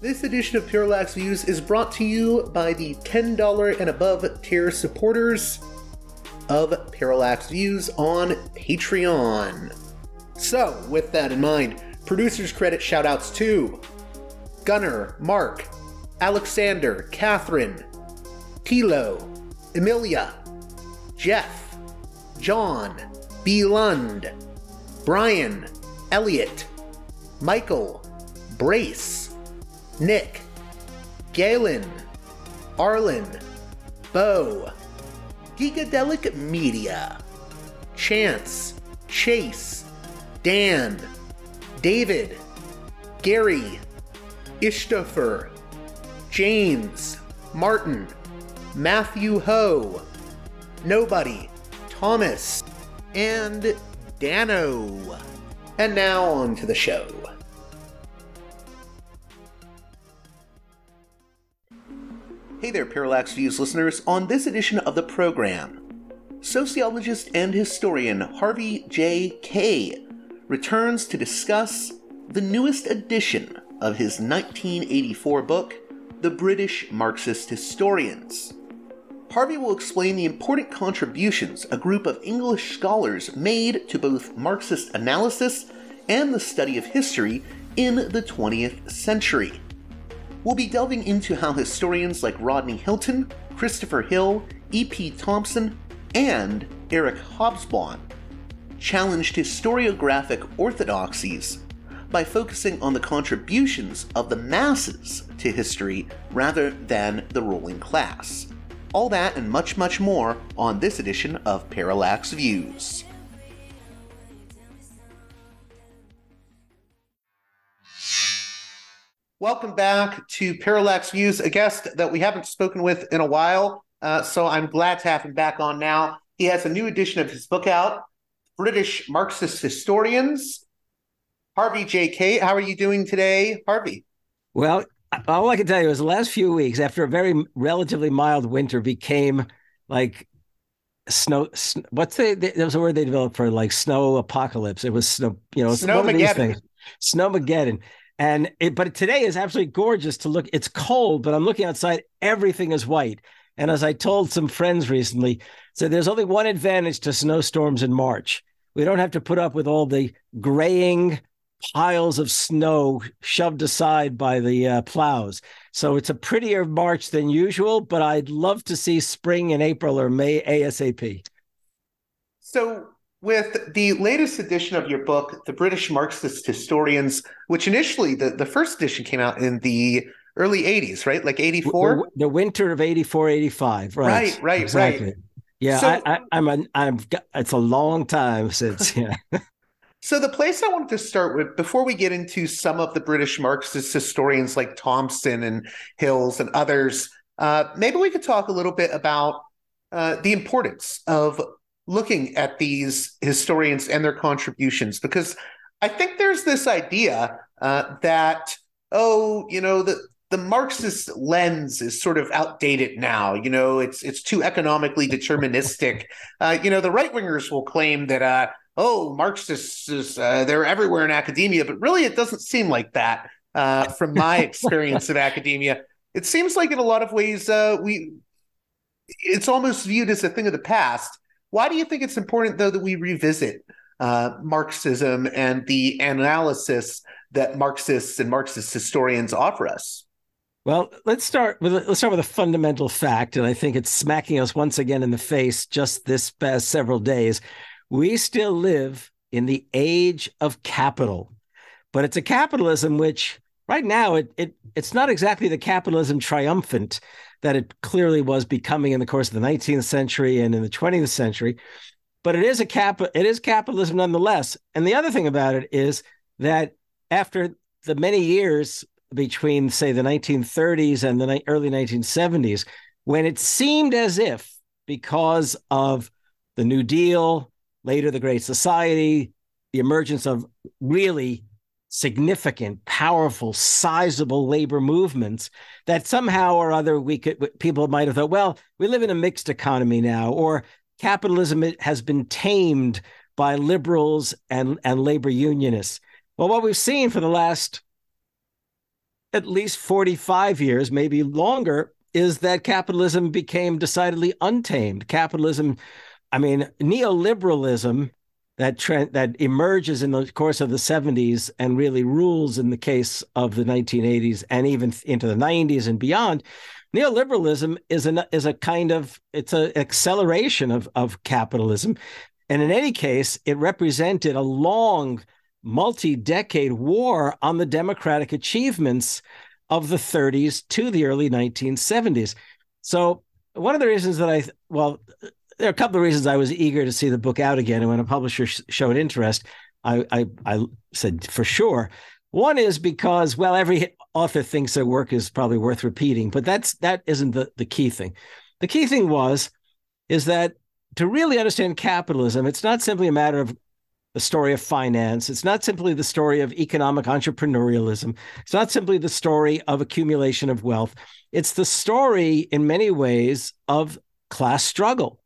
This edition of Parallax Views is brought to you by the $10 and above tier supporters of Parallax Views on Patreon. So, with that in mind, producers credit shoutouts to Gunner, Mark, Alexander, Catherine, Tilo, Emilia, Jeff, John, B. Lund, Brian, Elliot, Michael, Brace, Nick, Galen, Arlen, Bo, Gigadelic Media, Chance, Chase, Dan, David, Gary, Ishtofer, James, Martin, Matthew Ho, Nobody, Thomas, and Dano. And now on to the show. Hey there, Parallax Views listeners. On this edition of the program, sociologist and historian Harvey J. Kaye returns to discuss the newest edition of his 1984 book, The British Marxist Historians. Harvey will explain the important contributions a group of English scholars made to both Marxist analysis and the study of history in the 20th century we'll be delving into how historians like Rodney Hilton, Christopher Hill, E.P. Thompson, and Eric Hobsbawm challenged historiographic orthodoxies by focusing on the contributions of the masses to history rather than the ruling class. All that and much, much more on this edition of Parallax Views. Welcome back to Parallax Views, a guest that we haven't spoken with in a while. Uh, so I'm glad to have him back on now. He has a new edition of his book out, British Marxist Historians. Harvey J. Kaye, how are you doing today, Harvey? Well, all I can tell you is the last few weeks, after a very relatively mild winter, became like snow. snow what's the? There was a word they developed for like snow apocalypse. It was snow. You know, snowmageddon. Snowmageddon. And it, but today is absolutely gorgeous to look. It's cold, but I'm looking outside. Everything is white. And as I told some friends recently, so there's only one advantage to snowstorms in March. We don't have to put up with all the graying piles of snow shoved aside by the uh, plows. So it's a prettier March than usual, but I'd love to see spring in April or May ASAP. So with the latest edition of your book, The British Marxist Historians, which initially the, the first edition came out in the early 80s, right? Like 84? The, the winter of 84, 85. Right, right, right. Exactly. right. Yeah, so, I, I, am a, I'm, it's a long time since, yeah. so the place I wanted to start with, before we get into some of the British Marxist historians like Thompson and Hills and others, uh, maybe we could talk a little bit about uh, the importance of looking at these historians and their contributions because I think there's this idea uh, that oh, you know, the the Marxist lens is sort of outdated now. You know, it's it's too economically deterministic. Uh, you know, the right wingers will claim that uh, oh, Marxists is uh, they're everywhere in academia, but really it doesn't seem like that uh, from my experience of academia. It seems like in a lot of ways uh, we it's almost viewed as a thing of the past why do you think it's important, though, that we revisit uh, Marxism and the analysis that Marxists and Marxist historians offer us? Well, let's start with let's start with a fundamental fact, and I think it's smacking us once again in the face just this past several days. We still live in the age of capital. but it's a capitalism which right now it, it it's not exactly the capitalism triumphant that it clearly was becoming in the course of the 19th century and in the 20th century. But it is a cap it is capitalism nonetheless. And the other thing about it is that after the many years between say the 1930s and the early 1970s when it seemed as if because of the new deal later the great society the emergence of really significant, powerful, sizable labor movements that somehow or other we could people might have thought, well, we live in a mixed economy now, or capitalism has been tamed by liberals and, and labor unionists. Well, what we've seen for the last at least 45 years, maybe longer, is that capitalism became decidedly untamed. Capitalism, I mean, neoliberalism that trend that emerges in the course of the 70s and really rules in the case of the 1980s and even into the 90s and beyond neoliberalism is an is a kind of it's an acceleration of of capitalism. And in any case it represented a long multi-decade war on the democratic achievements of the 30s to the early 1970s so one of the reasons that i well there are a couple of reasons I was eager to see the book out again, and when a publisher sh- showed interest, I, I, I said for sure. One is because well, every author thinks their work is probably worth repeating, but that's that isn't the the key thing. The key thing was is that to really understand capitalism, it's not simply a matter of the story of finance. It's not simply the story of economic entrepreneurialism. It's not simply the story of accumulation of wealth. It's the story, in many ways, of class struggle.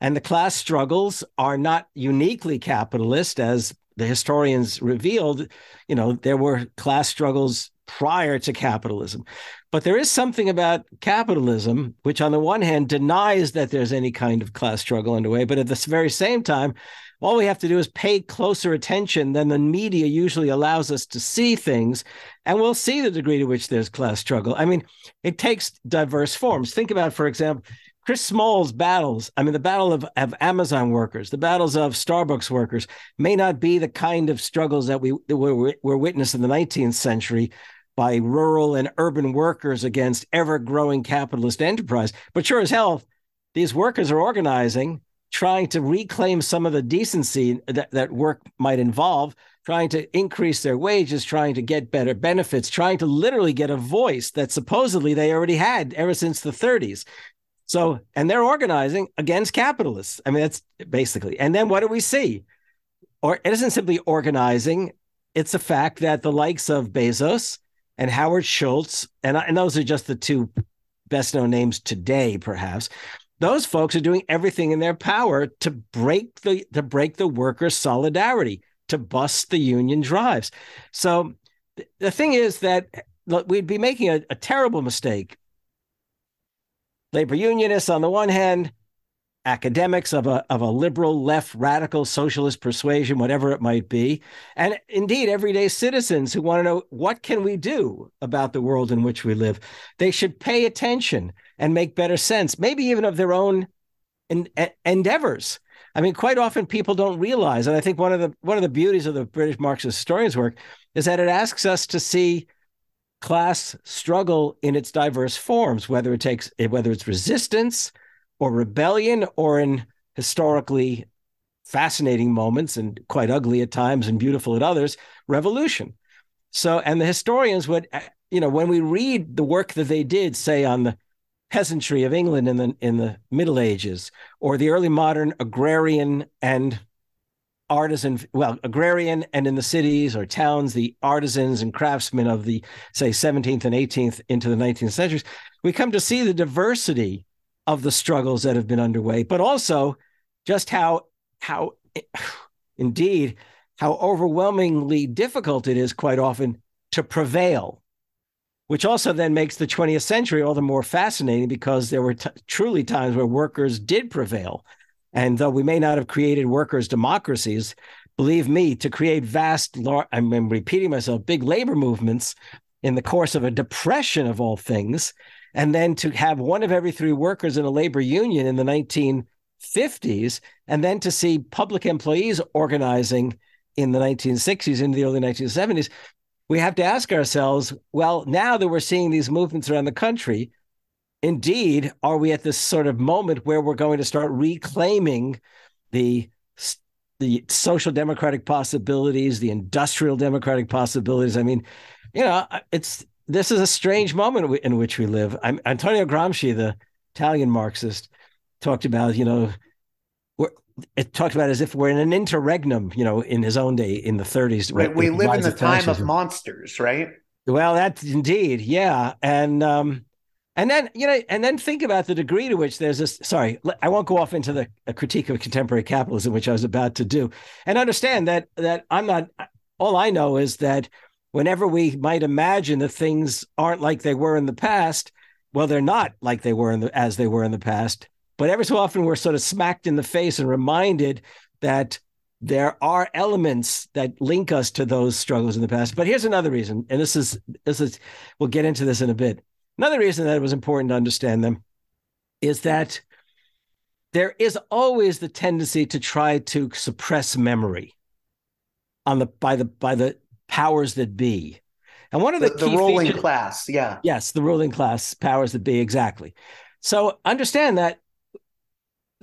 And the class struggles are not uniquely capitalist, as the historians revealed. You know, there were class struggles prior to capitalism. But there is something about capitalism, which on the one hand denies that there's any kind of class struggle underway, but at the very same time, all we have to do is pay closer attention than the media usually allows us to see things, and we'll see the degree to which there's class struggle. I mean, it takes diverse forms. Think about, for example, Chris Smalls' battles, I mean, the battle of, of Amazon workers, the battles of Starbucks workers may not be the kind of struggles that we that were, were witnessed in the 19th century by rural and urban workers against ever growing capitalist enterprise. But sure as hell, these workers are organizing, trying to reclaim some of the decency that, that work might involve, trying to increase their wages, trying to get better benefits, trying to literally get a voice that supposedly they already had ever since the 30s. So, and they're organizing against capitalists. I mean, that's basically. And then what do we see? Or it isn't simply organizing, it's a fact that the likes of Bezos and Howard Schultz, and, and those are just the two best known names today, perhaps. Those folks are doing everything in their power to break the to break the workers' solidarity, to bust the union drives. So the thing is that we'd be making a, a terrible mistake labor unionists on the one hand, academics of a of a liberal left radical socialist persuasion whatever it might be and indeed everyday citizens who want to know what can we do about the world in which we live. They should pay attention and make better sense maybe even of their own in, endeavors. I mean quite often people don't realize and i think one of the one of the beauties of the british marxist historians work is that it asks us to see class struggle in its diverse forms, whether it takes whether it's resistance or rebellion or in historically fascinating moments and quite ugly at times and beautiful at others, revolution. So, and the historians would, uh, you know, when we read the work that they did, say on the peasantry of England in the in the Middle Ages or the early modern agrarian and artisan, well, agrarian, and in the cities or towns, the artisans and craftsmen of the, say, 17th and 18th into the 19th centuries, we come to see the diversity of the struggles that have been underway, but also just how, how, indeed, how overwhelmingly difficult it is quite often to prevail. Which also then makes the 20th century all the more fascinating because there were t- truly times where workers did prevail and though we may not have created workers' democracies, believe me, to create vast, I'm repeating myself, big labor movements in the course of a depression of all things, and then to have one of every three workers in a labor union in the 1950s, and then to see public employees organizing in the 1960s into the early 1970s, we have to ask ourselves well, now that we're seeing these movements around the country, indeed, are we at this sort of moment where we're going to start reclaiming the the social democratic possibilities, the industrial democratic possibilities? I mean, you know, it's this is a strange moment in which we live. I'm, Antonio Gramsci, the Italian Marxist, talked about, you know, it talked about as if we're in an interregnum, you know, in his own day in the 30s. Right. We live in the time of monsters, right? Well, that's indeed, yeah. And um, and then you know, and then think about the degree to which there's this. Sorry, I won't go off into the critique of contemporary capitalism, which I was about to do, and understand that that I'm not. All I know is that whenever we might imagine that things aren't like they were in the past, well, they're not like they were in the as they were in the past. But every so often, we're sort of smacked in the face and reminded that there are elements that link us to those struggles in the past. But here's another reason, and this is this is we'll get into this in a bit. Another reason that it was important to understand them is that there is always the tendency to try to suppress memory on the by the by the powers that be. And one of the, the, the ruling features, class, yeah. Yes, the ruling class, powers that be, exactly. So understand that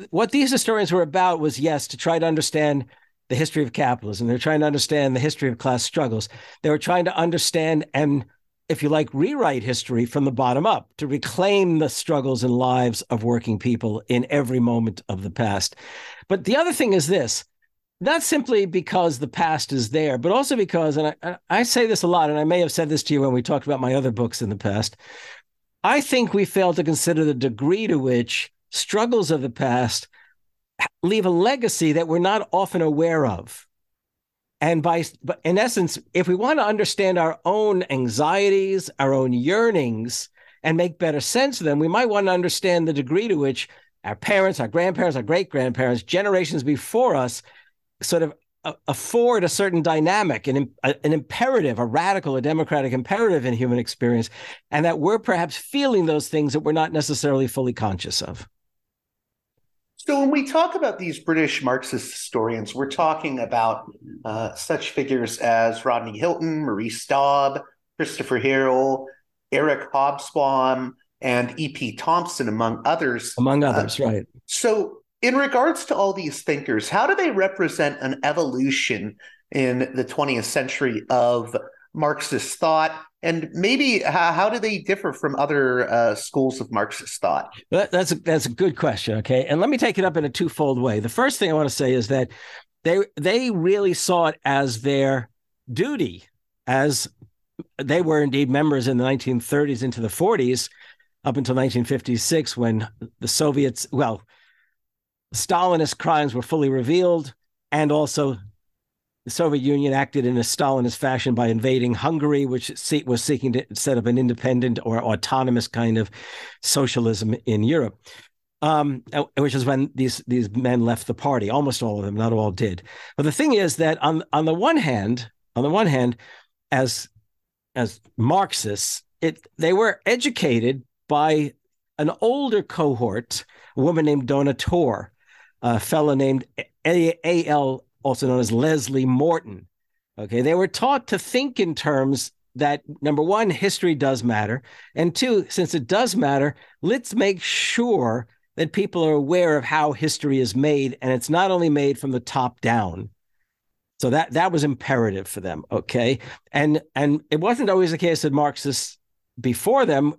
what these historians were about was yes to try to understand the history of capitalism they're trying to understand the history of class struggles they were trying to understand and if you like rewrite history from the bottom up to reclaim the struggles and lives of working people in every moment of the past but the other thing is this not simply because the past is there but also because and I, I say this a lot and i may have said this to you when we talked about my other books in the past i think we fail to consider the degree to which struggles of the past leave a legacy that we're not often aware of. And by, but in essence, if we want to understand our own anxieties, our own yearnings, and make better sense of them, we might want to understand the degree to which our parents, our grandparents, our great grandparents, generations before us, sort of uh, afford a certain dynamic, an, an imperative, a radical, a democratic imperative in human experience, and that we're perhaps feeling those things that we're not necessarily fully conscious of. So, when we talk about these British Marxist historians, we're talking about uh, such figures as Rodney Hilton, Maurice Dobb, Christopher Hill, Eric Hobsbawm, and E.P. Thompson, among others. Among uh, others, uh, right. So, in regards to all these thinkers, how do they represent an evolution in the 20th century of Marxist thought and maybe how, how do they differ from other uh, schools of Marxist thought? That's a, that's a good question. Okay, and let me take it up in a twofold way. The first thing I want to say is that they they really saw it as their duty, as they were indeed members in the 1930s into the 40s, up until 1956 when the Soviets, well, Stalinist crimes were fully revealed, and also the Soviet Union acted in a Stalinist fashion by invading Hungary, which was seeking to set up an independent or autonomous kind of socialism in Europe. Um, which is when these these men left the party. Almost all of them, not all did. But the thing is that on on the one hand, on the one hand, as as Marxists, it they were educated by an older cohort, a woman named Dona Torr, a fellow named. A. L also known as Leslie Morton. Okay, they were taught to think in terms that number one, history does matter. And two, since it does matter, let's make sure that people are aware of how history is made. And it's not only made from the top down. So that that was imperative for them. Okay. And and it wasn't always the case that Marxists before them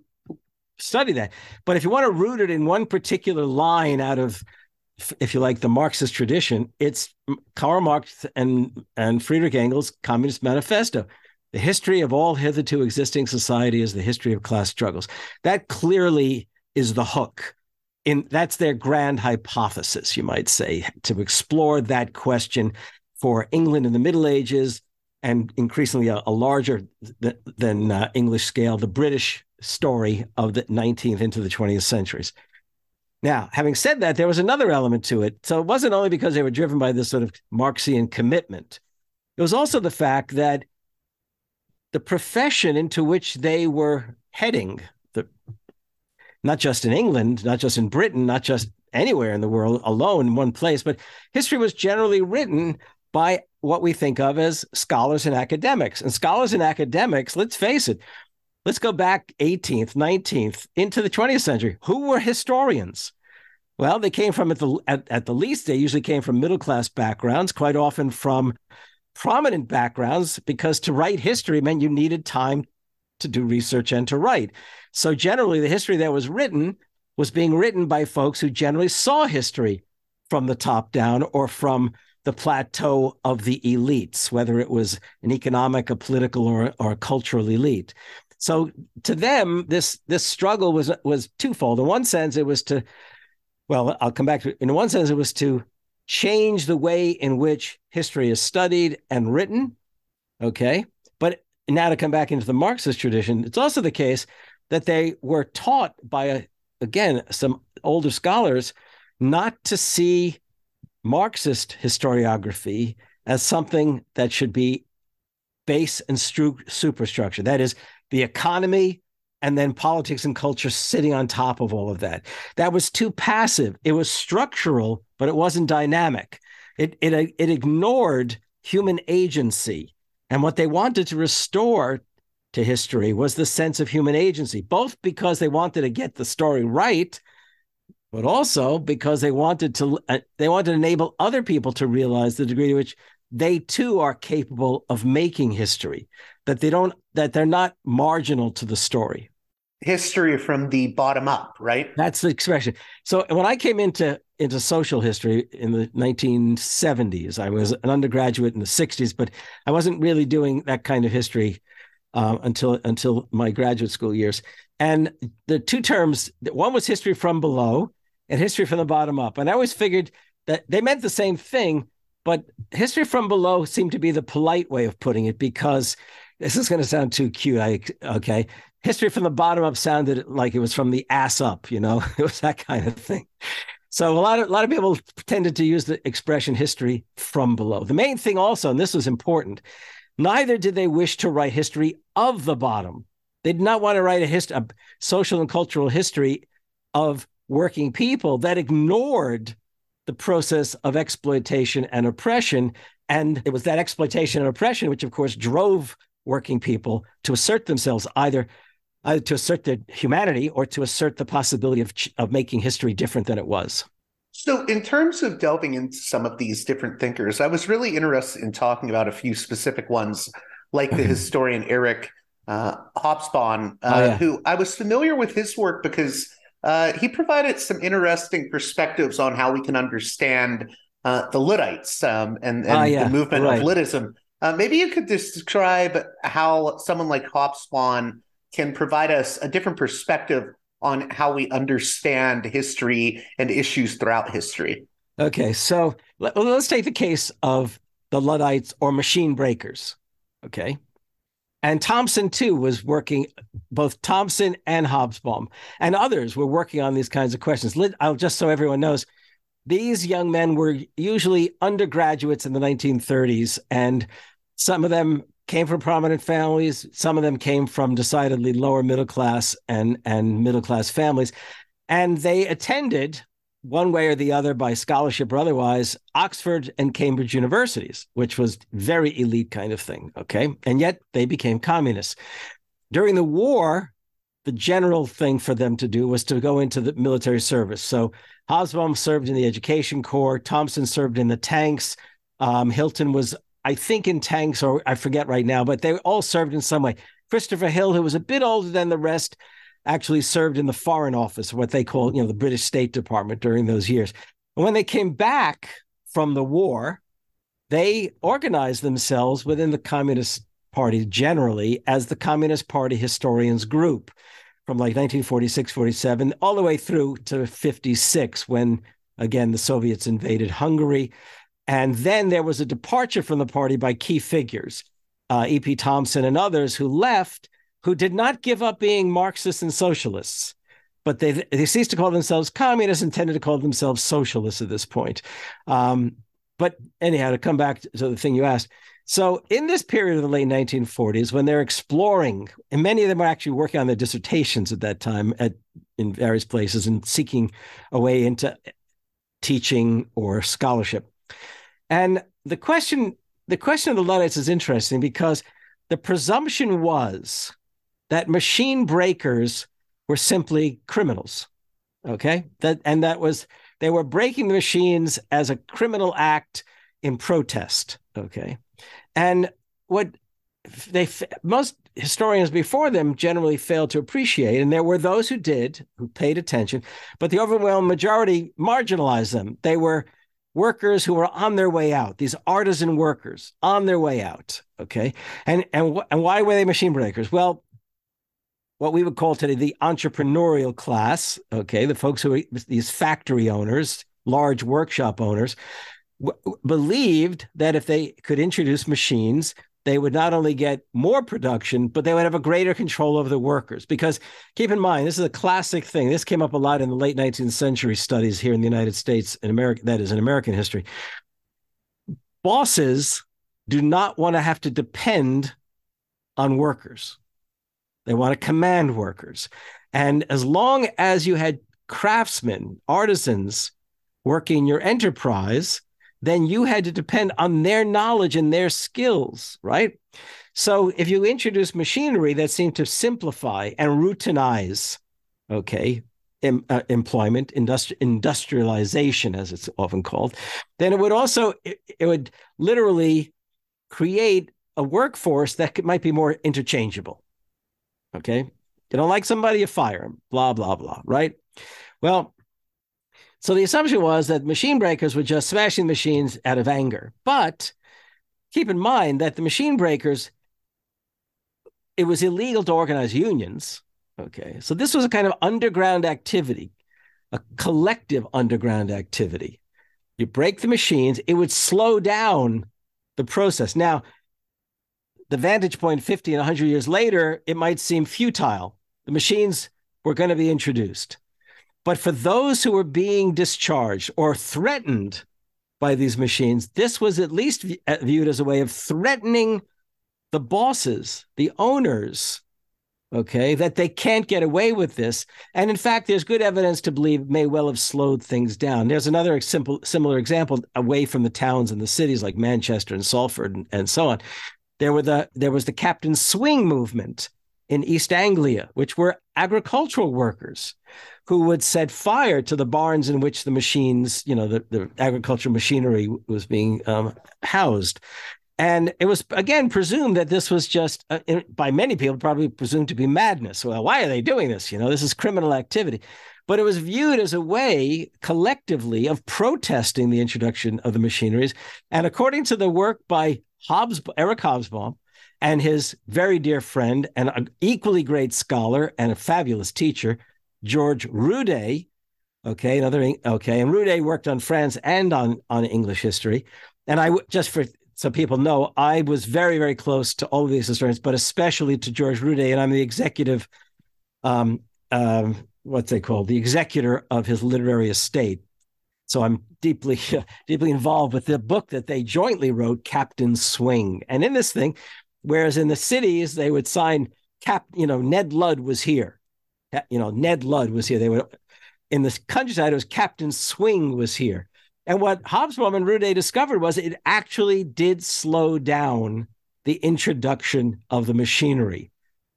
study that. But if you want to root it in one particular line out of if you like, the Marxist tradition, it's Karl Marx and, and Friedrich Engels' Communist Manifesto. The history of all hitherto existing society is the history of class struggles. That clearly is the hook. In that's their grand hypothesis, you might say, to explore that question for England in the Middle Ages and increasingly a, a larger th- than uh, English scale, the British story of the 19th into the 20th centuries. Now, having said that, there was another element to it. So it wasn't only because they were driven by this sort of Marxian commitment, it was also the fact that the profession into which they were heading, the, not just in England, not just in Britain, not just anywhere in the world alone in one place, but history was generally written by what we think of as scholars and academics. And scholars and academics, let's face it, let's go back 18th, 19th, into the 20th century. Who were historians? Well, they came from at the at, at the least they usually came from middle class backgrounds, quite often from prominent backgrounds, because to write history meant you needed time to do research and to write. So generally, the history that was written was being written by folks who generally saw history from the top down or from the plateau of the elites, whether it was an economic, a political, or, or a cultural elite. So to them, this this struggle was was twofold. In one sense, it was to, well, I'll come back to. In one sense, it was to change the way in which history is studied and written. Okay, but now to come back into the Marxist tradition, it's also the case that they were taught by again some older scholars not to see Marxist historiography as something that should be base and stru- superstructure. That is, the economy and then politics and culture sitting on top of all of that. That was too passive. It was structural, but it wasn't dynamic. It, it, it ignored human agency. And what they wanted to restore to history was the sense of human agency, both because they wanted to get the story right but also because they wanted to uh, they wanted to enable other people to realize the degree to which they too are capable of making history that they don't that they're not marginal to the story. History from the bottom up right? That's the expression. So when i came into into social history in the 1970s i was an undergraduate in the 60s but i wasn't really doing that kind of history um, until until my graduate school years. And the two terms one was history from below and history from the bottom up. And I always figured that they meant the same thing, but history from below seemed to be the polite way of putting it because this is going to sound too cute. I okay. History from the bottom up sounded like it was from the ass up, you know, it was that kind of thing. So a lot of a lot of people tended to use the expression history from below. The main thing also, and this was important, neither did they wish to write history of the bottom. They did not want to write a history, a social and cultural history of working people that ignored the process of exploitation and oppression. And it was that exploitation and oppression which, of course, drove working people to assert themselves either, either to assert their humanity or to assert the possibility of, of making history different than it was. So, in terms of delving into some of these different thinkers, I was really interested in talking about a few specific ones, like the historian Eric uh, Hobsbawm, uh, oh, yeah. who I was familiar with his work because uh, he provided some interesting perspectives on how we can understand uh, the Luddites um, and, and ah, yeah, the movement right. of Luddism. Uh, maybe you could describe how someone like Hobsbawm can provide us a different perspective on how we understand history and issues throughout history. Okay, so let, us take the case of the Luddites or machine breakers. Okay, and Thompson, too, was working, both Thompson and Hobsbawm and others were working on these kinds of questions. I'll just so everyone knows, these young men were usually undergraduates in the 1930s, and some of them came from prominent families. Some of them came from decidedly lower middle class and, and middle class families. And they attended one way or the other by scholarship or otherwise oxford and cambridge universities which was very elite kind of thing okay? And yet they became communists. During the war the general thing for them to do was to go into the military service. So hobsbawm served in the education corps thompson served in the tanks um, hilton was i think in tanks or i forget right now but they all served in some way. Christopher hill who was a bit older than the rest actually served in the Foreign Office, what they call, you know, the British State Department during those years. And when they came back from the war, they organized themselves within the Communist Party generally as the Communist Party Historians Group from like 1946, 47, all the way through to 56, when again the Soviets invaded Hungary. And then there was a departure from the party by key figures, uh, E.P. Thompson and others who left who did not give up being Marxists and socialists, but they they ceased to call themselves communists and tended to call themselves socialists at this point. Um, but anyhow, to come back to the thing you asked. So, in this period of the late 1940s, when they're exploring, and many of them are actually working on their dissertations at that time at in various places and seeking a way into teaching or scholarship. And the question the question of the Luddites is interesting because the presumption was that machine breakers were simply criminals. Okay. That and that was they were breaking the machines as a criminal act in protest. Okay. And what they most historians before them generally failed to appreciate, and there were those who did, who paid attention, but the overwhelming majority marginalized them. They were workers who were on their way out, these artisan workers on their way out. Okay. And and and why were they machine breakers? Well, what we would call today the entrepreneurial class, okay, the folks who are these factory owners, large workshop owners, w- believed that if they could introduce machines, they would not only get more production, but they would have a greater control over the workers. Because keep in mind, this is a classic thing. This came up a lot in the late 19th century studies here in the United States, in America, that is in American history. Bosses do not want to have to depend on workers. They want to command workers. And as long as you had craftsmen, artisans working your enterprise, then you had to depend on their knowledge and their skills, right? So if you introduce machinery that seemed to simplify and routinize, okay, em, uh, employment, industri- industrialization, as it's often called, then it would also it, it would literally create a workforce that could, might be more interchangeable. Okay, you don't like somebody, you fire him. Blah blah blah. Right? Well, so the assumption was that machine breakers were just smashing machines out of anger. But keep in mind that the machine breakers, it was illegal to organize unions. Okay. So this was a kind of underground activity, a collective underground activity. You break the machines, it would slow down the process. Now, the vantage point 50 and 100 years later, it might seem futile. The machines were going to be introduced. But for those who were being discharged or threatened by these machines, this was at least viewed as a way of threatening the bosses, the owners, okay, that they can't get away with this. And in fact, there's good evidence to believe may well have slowed things down. There's another simple, similar example away from the towns and the cities like Manchester and Salford and, and so on. There were the there was the Captain Swing movement in East Anglia, which were agricultural workers who would set fire to the barns in which the machines, you know, the, the agricultural machinery was being um, housed. And it was again presumed that this was just, uh, by many people, probably presumed to be madness. Well, why are they doing this? You know, this is criminal activity. But it was viewed as a way collectively of protesting the introduction of the machineries. And according to the work by Hobbes, Eric Hobsbawm, and his very dear friend and an equally great scholar and a fabulous teacher, George Rudé. Okay, another okay, and Rudé worked on France and on on English history. And I just for so people know, I was very very close to all of these historians, but especially to George Rudé, and I'm the executive, um, um, what's they called, the executor of his literary estate. So I'm deeply deeply involved with the book that they jointly wrote, Captain Swing. And in this thing, whereas in the cities they would sign Cap, you know, Ned Ludd was here you know, Ned Ludd was here. They were in the countryside. It was Captain Swing was here. And what Hobsbawm and Rudé discovered was it actually did slow down the introduction of the machinery.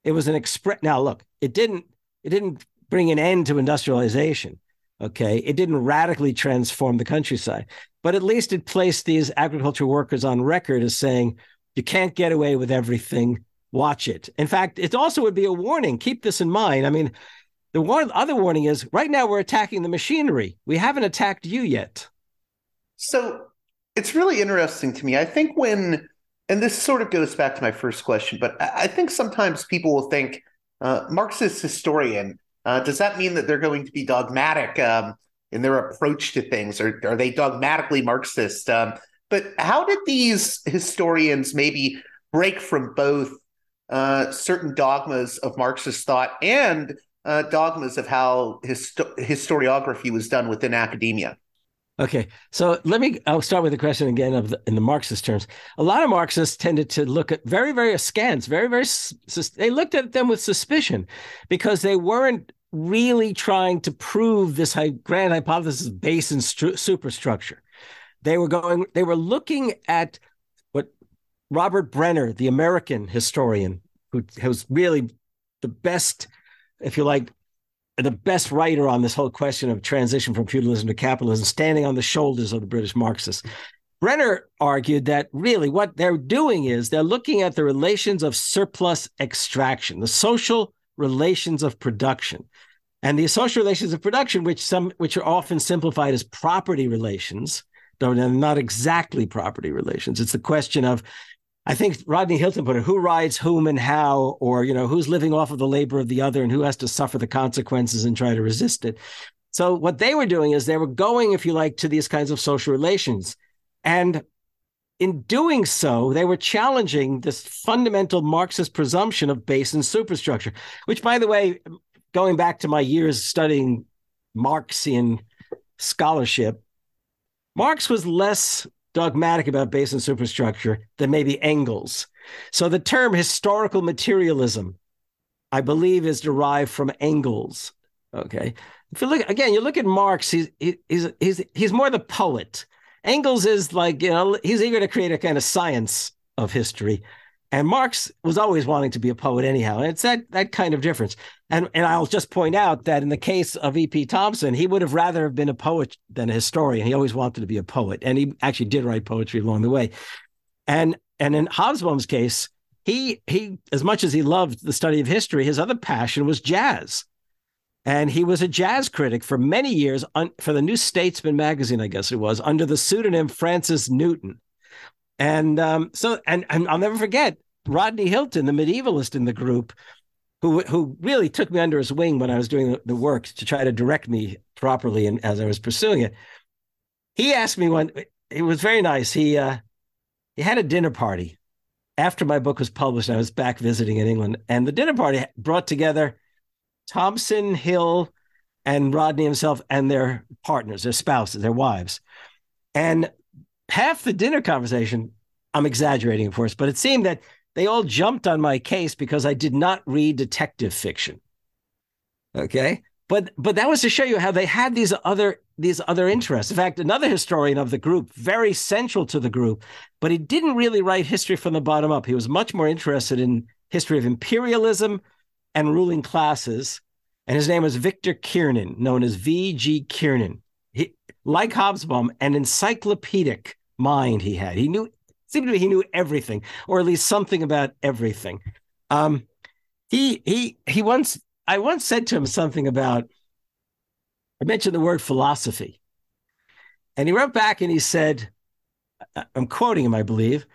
It was an express. Now, look, it didn't. It didn't bring an end to industrialization. Okay, it didn't radically transform the countryside, but at least it placed these agricultural workers on record as saying you can't get away with everything watch it. In fact, it also would be a warning. Keep this in mind. I mean, the one other warning is right now we're attacking the machinery. We haven't attacked you yet. So it's really interesting to me. I think when, and this sort of goes back to my first question, but I think sometimes people will think uh, Marxist historian. Uh, does that mean that they're going to be dogmatic um, in their approach to things, or are they dogmatically Marxist? Um, but how did these historians maybe break from both uh, certain dogmas of Marxist thought and uh, dogmas of how historiography was done within academia. Okay, so let me. I'll start with the question again of the, in the Marxist terms. A lot of Marxists tended to look at very, very askance, very, very. They looked at them with suspicion because they weren't really trying to prove this grand hypothesis based in stru- superstructure. They were going. They were looking at what Robert Brenner, the American historian, who was really the best, if you like, the best writer on this whole question of transition from feudalism to capitalism, standing on the shoulders of the British Marxists. Brenner argued that really what they're doing is they're looking at the relations of surplus extraction, the social relations of production. And the social relations of production, which some which are often simplified as property relations, though not exactly property relations. It's the question of I think Rodney Hilton put it, who rides whom and how, or you know, who's living off of the labor of the other and who has to suffer the consequences and try to resist it. So what they were doing is they were going, if you like, to these kinds of social relations. And in doing so, they were challenging this fundamental Marxist presumption of base and superstructure, which, by the way, going back to my years studying Marxian scholarship, Marx was less dogmatic about base and superstructure than maybe Engels. So the term historical materialism, I believe, is derived from Engels. Okay. If you look again, you look at Marx, he's he's he's he's more the poet. Engels is like, you know, he's eager to create a kind of science of history. And Marx was always wanting to be a poet anyhow. And it's that that kind of difference. And and I'll just point out that in the case of E.P. Thompson, he would have rather have been a poet than a historian. He always wanted to be a poet. And he actually did write poetry along the way. And and in Hobsbawm's case, he he as much as he loved the study of history, his other passion was jazz. And he was a jazz critic for many years un, for the New Statesman magazine, I guess it was, under the pseudonym Francis Newton. And um, so, and, and I'll never forget Rodney Hilton, the medievalist in the group, who who really took me under his wing when I was doing the, work to try to direct me properly and as I was pursuing it. He asked me one. It was very nice. He uh, he had a dinner party after my book was published. I was back visiting in England, and the dinner party brought together Thompson, Hill, and Rodney himself, and their partners, their spouses, their wives, and half the dinner conversation, I'm exaggerating, of course, but it seemed that they all jumped on my case because I did not read detective fiction. Okay. But but that was to show you how they had these other these other interests. In fact, another historian of the group, very central to the group, but he didn't really write history from the bottom up. He was much more interested in history of imperialism and ruling classes. And his name was Victor Kiernan, known as V.G. Kiernan. He, like Hobsbawm, an encyclopedic mind he had. He knew seemed to me he knew everything, or at least something about everything. Um, he he he once I once said to him something about I mentioned the word philosophy, and he wrote back and he said, I'm quoting him, I believe,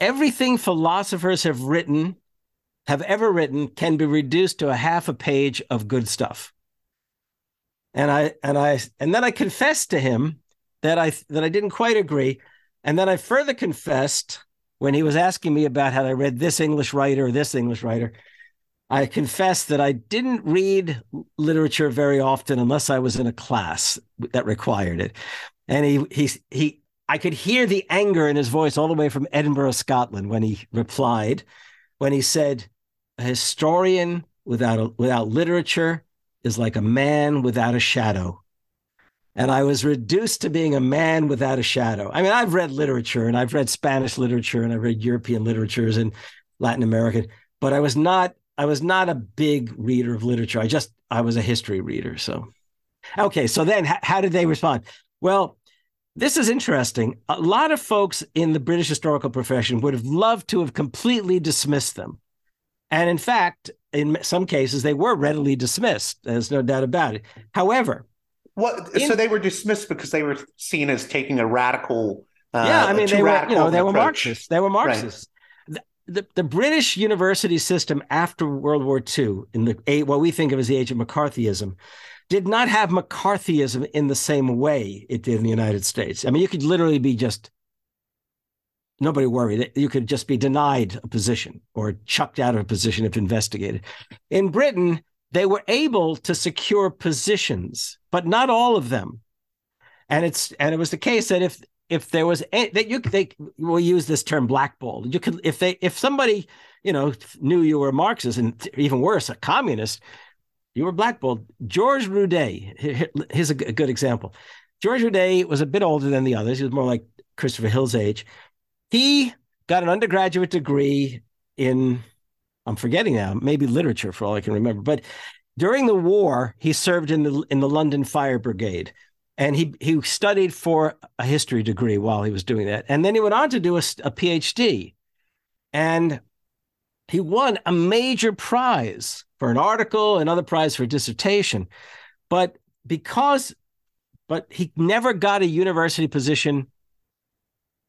everything philosophers have written, have ever written, can be reduced to a half a page of good stuff. And I and I and then I confessed to him that I that I didn't quite agree. And then I further confessed when he was asking me about had I read this English writer or this English writer. I confessed that I didn't read literature very often unless I was in a class that required it. And he he he I could hear the anger in his voice all the way from Edinburgh, Scotland, when he replied, when he said, "A historian without a, without literature is like a man without a shadow." and I was reduced to being a man without a shadow. I mean, I've read literature and I've read Spanish literature and I've read European literatures and Latin American, but I was not I was not a big reader of literature. I just I was a history reader. So, okay. So then, h- how did they respond? Well, this is interesting. A lot of folks in the British historical profession would have loved to have completely dismissed them, and in fact, in some cases, they were readily dismissed. There's no doubt about it. However, what? In, so they were dismissed because they were seen as taking a radical. Uh, yeah, I mean they were. You know, they were Marxists. They were Marxists. Right. The, the, the, British university system after World War II, in the what we think of as the age of McCarthyism, did not have McCarthyism in the same way it did in the United States. I mean, you could literally be just nobody worried. That you could just be denied a position or chucked out of a position if investigated. In Britain, they were able to secure positions, but not all of them. And it's and it was the case that if if there was that you they will use this term blackballed. You could if they if somebody you know knew you were a Marxist and even worse a communist, you were blackballed. George Rudé, here's a good example. George Rudé was a bit older than the others. He was more like Christopher Hill's age. He got an undergraduate degree in, I'm forgetting now, maybe literature for all I can remember. But during the war, he served in the in the London Fire Brigade, and he he studied for a history degree while he was doing that, and then he went on to do a, a PhD, and he won a major prize for an article, another prize for a dissertation, but because, but he never got a university position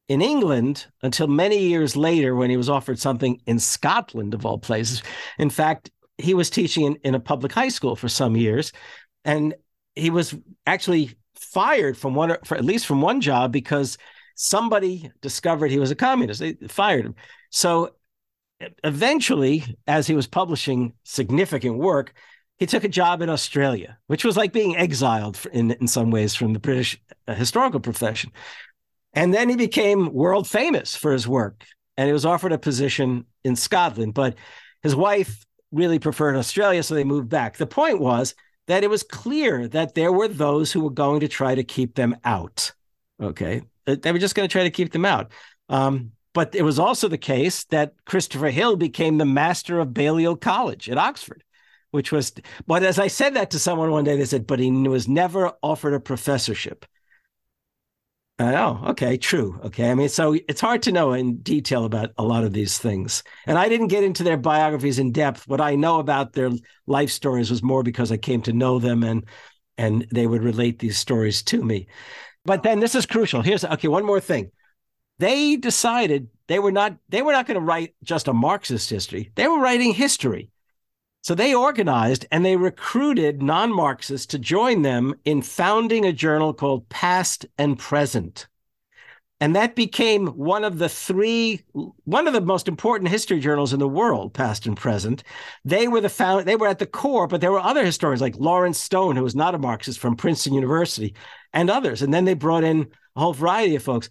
in England until many years later when he was offered something in Scotland, of all places. In fact, he was teaching in, in a public high school for some years, and he was actually fired from one, for at least from one job because somebody discovered he was a communist. They fired him. So eventually, as he was publishing significant work, he took a job in Australia, which was like being exiled in, in some ways from the British uh, historical profession. And then he became world famous for his work. And he was offered a position in Scotland, but his wife really preferred Australia, so they moved back. The point was that it was clear that there were those who were going to try to keep them out. Okay. They were just going to try to keep them out. Um, but it was also the case that Christopher Hill became the master of Balliol College at Oxford, which was, but as I said that to someone one day, they said, but he was never offered a professorship. Oh, okay, true. Okay. I mean, so it's hard to know in detail about a lot of these things. And I didn't get into their biographies in depth. What I know about their life stories was more because I came to know them and and they would relate these stories to me. But then this is crucial. Here's okay, one more thing. They decided they were not they were not going to write just a Marxist history. They were writing history. So they organized and they recruited non Marxists to join them in founding a journal called Past and Present. And that became one of the three, one of the most important history journals in the world, past and present. They were the found, they were at the core, but there were other historians like Lawrence Stone, who was not a Marxist from Princeton University, and others. And then they brought in a whole variety of folks.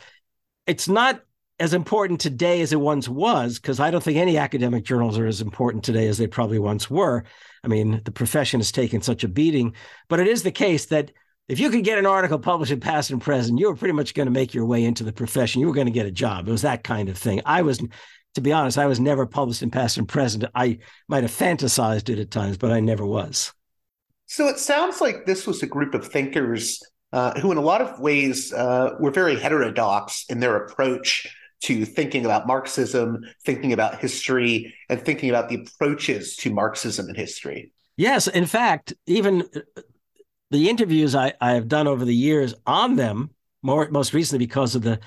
It's not as important today as it once was, because I don't think any academic journals are as important today as they probably once were. I mean, the profession has taken such a beating, but it is the case that if you could get an article published in past and present, you were pretty much going to make your way into the profession. You were going to get a job. It was that kind of thing. I was, to be honest, I was never published in past and present. I might have fantasized it at times, but I never was. So it sounds like this was a group of thinkers uh, who, in a lot of ways, uh, were very heterodox in their approach to thinking about Marxism, thinking about history, and thinking about the approaches to Marxism and history. Yes, in fact, even uh, the interviews I, I have done over the years on them, more most recently because of the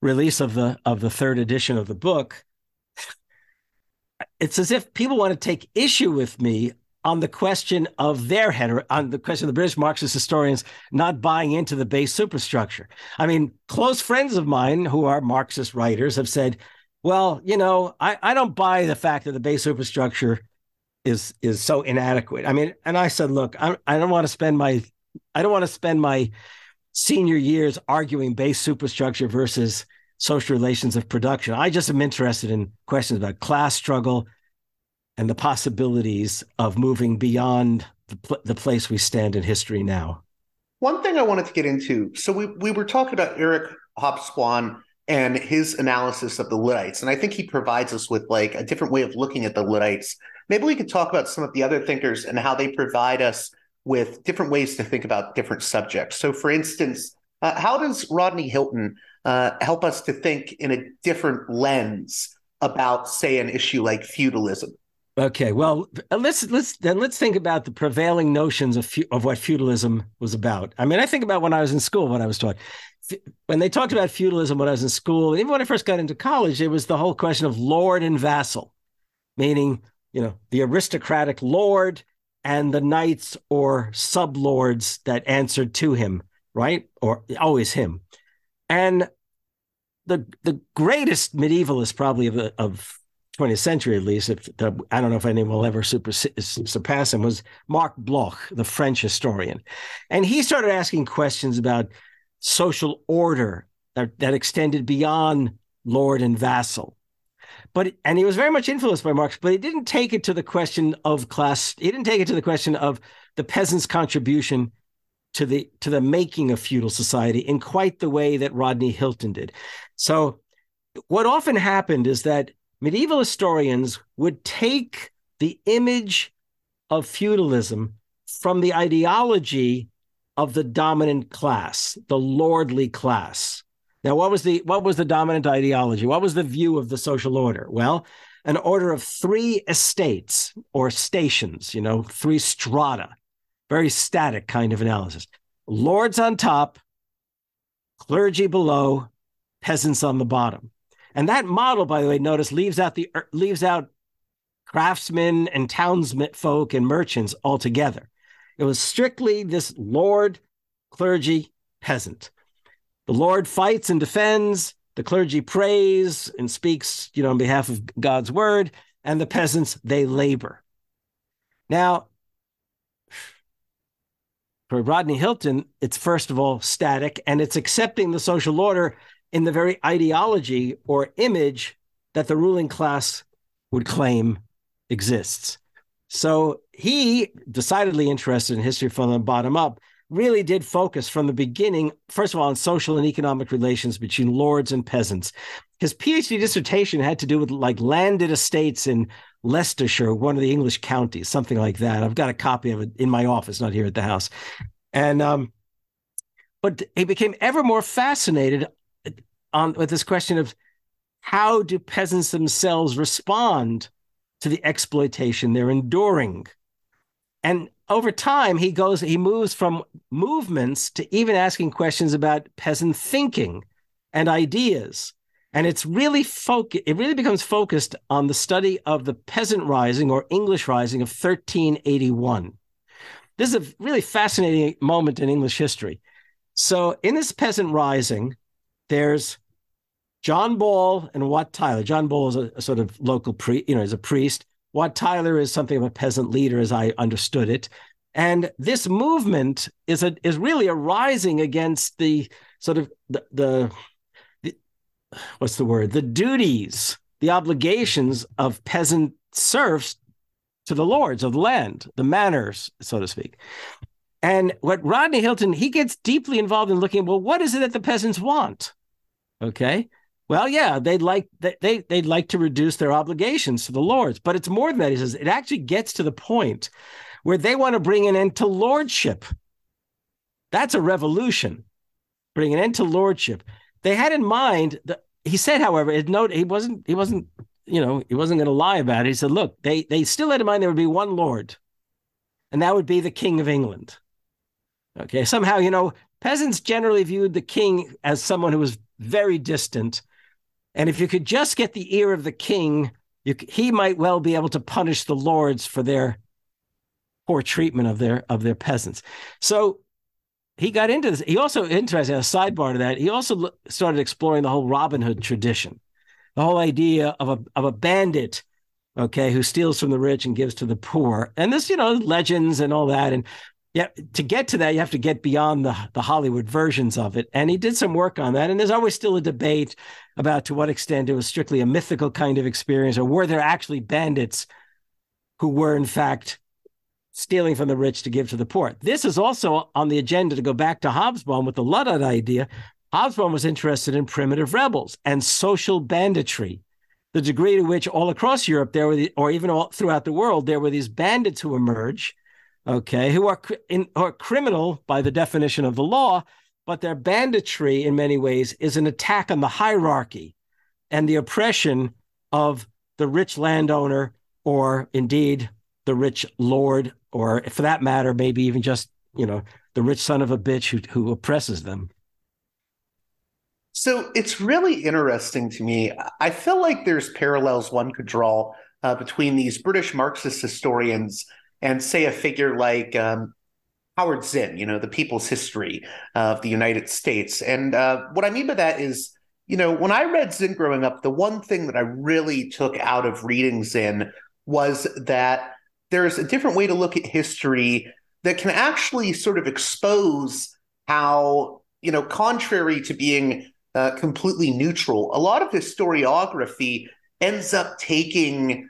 release of the of the third edition of the book, it's as if people want to take issue with me on the question of their head, on the question of the British Marxist historians not buying into the base superstructure. I mean, close friends of mine who are Marxist writers have said, well, you know, I, I don't buy the fact that the base superstructure is is so inadequate. I mean, and I said, look, I, I don't want to spend my I don't want to spend my senior years arguing base superstructure versus social relations of production. I just am interested in questions about class struggle, and the possibilities of moving beyond the, pl- the place we stand in history now. One thing I wanted to get into so we, we were talking about Eric Hobsbawm and his analysis of the Luddites. And I think he provides us with like a different way of looking at the Luddites. Maybe we could talk about some of the other thinkers and how they provide us with different ways to think about different subjects. So, for instance, uh, how does Rodney Hilton uh, help us to think in a different lens about, say, an issue like feudalism? Okay, well, uh, let's let's then let's think about the prevailing notions of of what feudalism was about. I mean, I think about when I was in school, when I was taught, when they talked about feudalism when I was in school, even when I first got into college, it was the whole question of lord and vassal, meaning you know the aristocratic lord and the knights or sublords that answered to him, right, or always him, and the the greatest medievalist probably of of 20th century at least, if the, I don't know if anyone will ever super, surpass him, was Marc Bloch, the French historian. And he started asking questions about social order that, that extended beyond lord and vassal. But and he was very much influenced by Marx, but he didn't take it to the question of class. He didn't take it to the question of the peasant's contribution to the to the making of feudal society in quite the way that Rodney Hilton did. So what often happened is that medieval historians would take the image of feudalism from the ideology of the dominant class, the lordly class. Now, what was the what was the dominant ideology? What was the view of the social order? Well, an order of three estates or stations, you know, three strata, very static kind of analysis. Lords on top, clergy below, peasants on the bottom. And that model, by the way, notice leaves out the er, leaves out craftsmen and townsmen folk and merchants altogether. It was strictly this lord, clergy, peasant. The Lord fights and defends, the clergy prays and speaks, you know, on behalf of God's word, and the peasants, they labor. Now, for Rodney Hilton, it's first of all static and it's accepting the social order in the very ideology or image that the ruling class would claim exists. So he, decidedly interested in history from the bottom up, really did focus from the beginning, first of all, on social and economic relations between lords and peasants. His PhD dissertation had to do with like landed estates in Leicestershire, one of the English counties, something like that. I've got a copy of it in my office, not here at the house. And um, but he became ever more fascinated on with this question of how do peasants themselves respond to the exploitation they're enduring. And over time, he goes, he moves from movements to even asking questions about peasant thinking and ideas. And it's really focused, it really becomes focused on the study of the peasant rising or English rising of 1381. This is a really fascinating moment in English history. So in this peasant rising, there's John Ball and Wat Tyler. John Ball is a, a sort of local priest, you know, is a priest. Wat Tyler is something of a peasant leader, as I understood it. And this movement is a is really a rising against the sort of the, the, the what's the word? The duties, the obligations of peasant serfs to the lords of the land, the manors, so to speak. And what Rodney Hilton, he gets deeply involved in looking, well, what is it that the peasants want? Okay. Well, yeah, they'd like they they'd like to reduce their obligations to the lords, but it's more than that. He says it actually gets to the point where they want to bring an end to lordship. That's a revolution. Bring an end to lordship. They had in mind that he said, however, it note he wasn't he wasn't you know he wasn't going to lie about it. He said, look, they they still had in mind there would be one lord, and that would be the king of England. Okay, somehow you know peasants generally viewed the king as someone who was very distant and if you could just get the ear of the king, you, he might well be able to punish the lords for their poor treatment of their of their peasants. So he got into this. He also interesting a sidebar to that. He also started exploring the whole Robin Hood tradition, the whole idea of a of a bandit, okay, who steals from the rich and gives to the poor, and this you know legends and all that. And yeah, to get to that, you have to get beyond the, the Hollywood versions of it. And he did some work on that. And there's always still a debate about to what extent it was strictly a mythical kind of experience, or were there actually bandits who were, in fact, stealing from the rich to give to the poor. This is also on the agenda to go back to Hobsbawm with the Luddite idea. Hobsbawm was interested in primitive rebels and social banditry, the degree to which all across Europe there were, the, or even all throughout the world, there were these bandits who emerge okay, who are, in, are criminal by the definition of the law, but their banditry in many ways is an attack on the hierarchy and the oppression of the rich landowner or indeed the rich lord or for that matter maybe even just you know the rich son of a bitch who, who oppresses them. So it's really interesting to me. I feel like there's parallels one could draw uh, between these british marxist historians and say a figure like um, Howard Zinn, you know, the people's history of the United States. And uh, what I mean by that is, you know, when I read Zinn growing up, the one thing that I really took out of reading Zinn was that there's a different way to look at history that can actually sort of expose how, you know, contrary to being uh, completely neutral, a lot of historiography ends up taking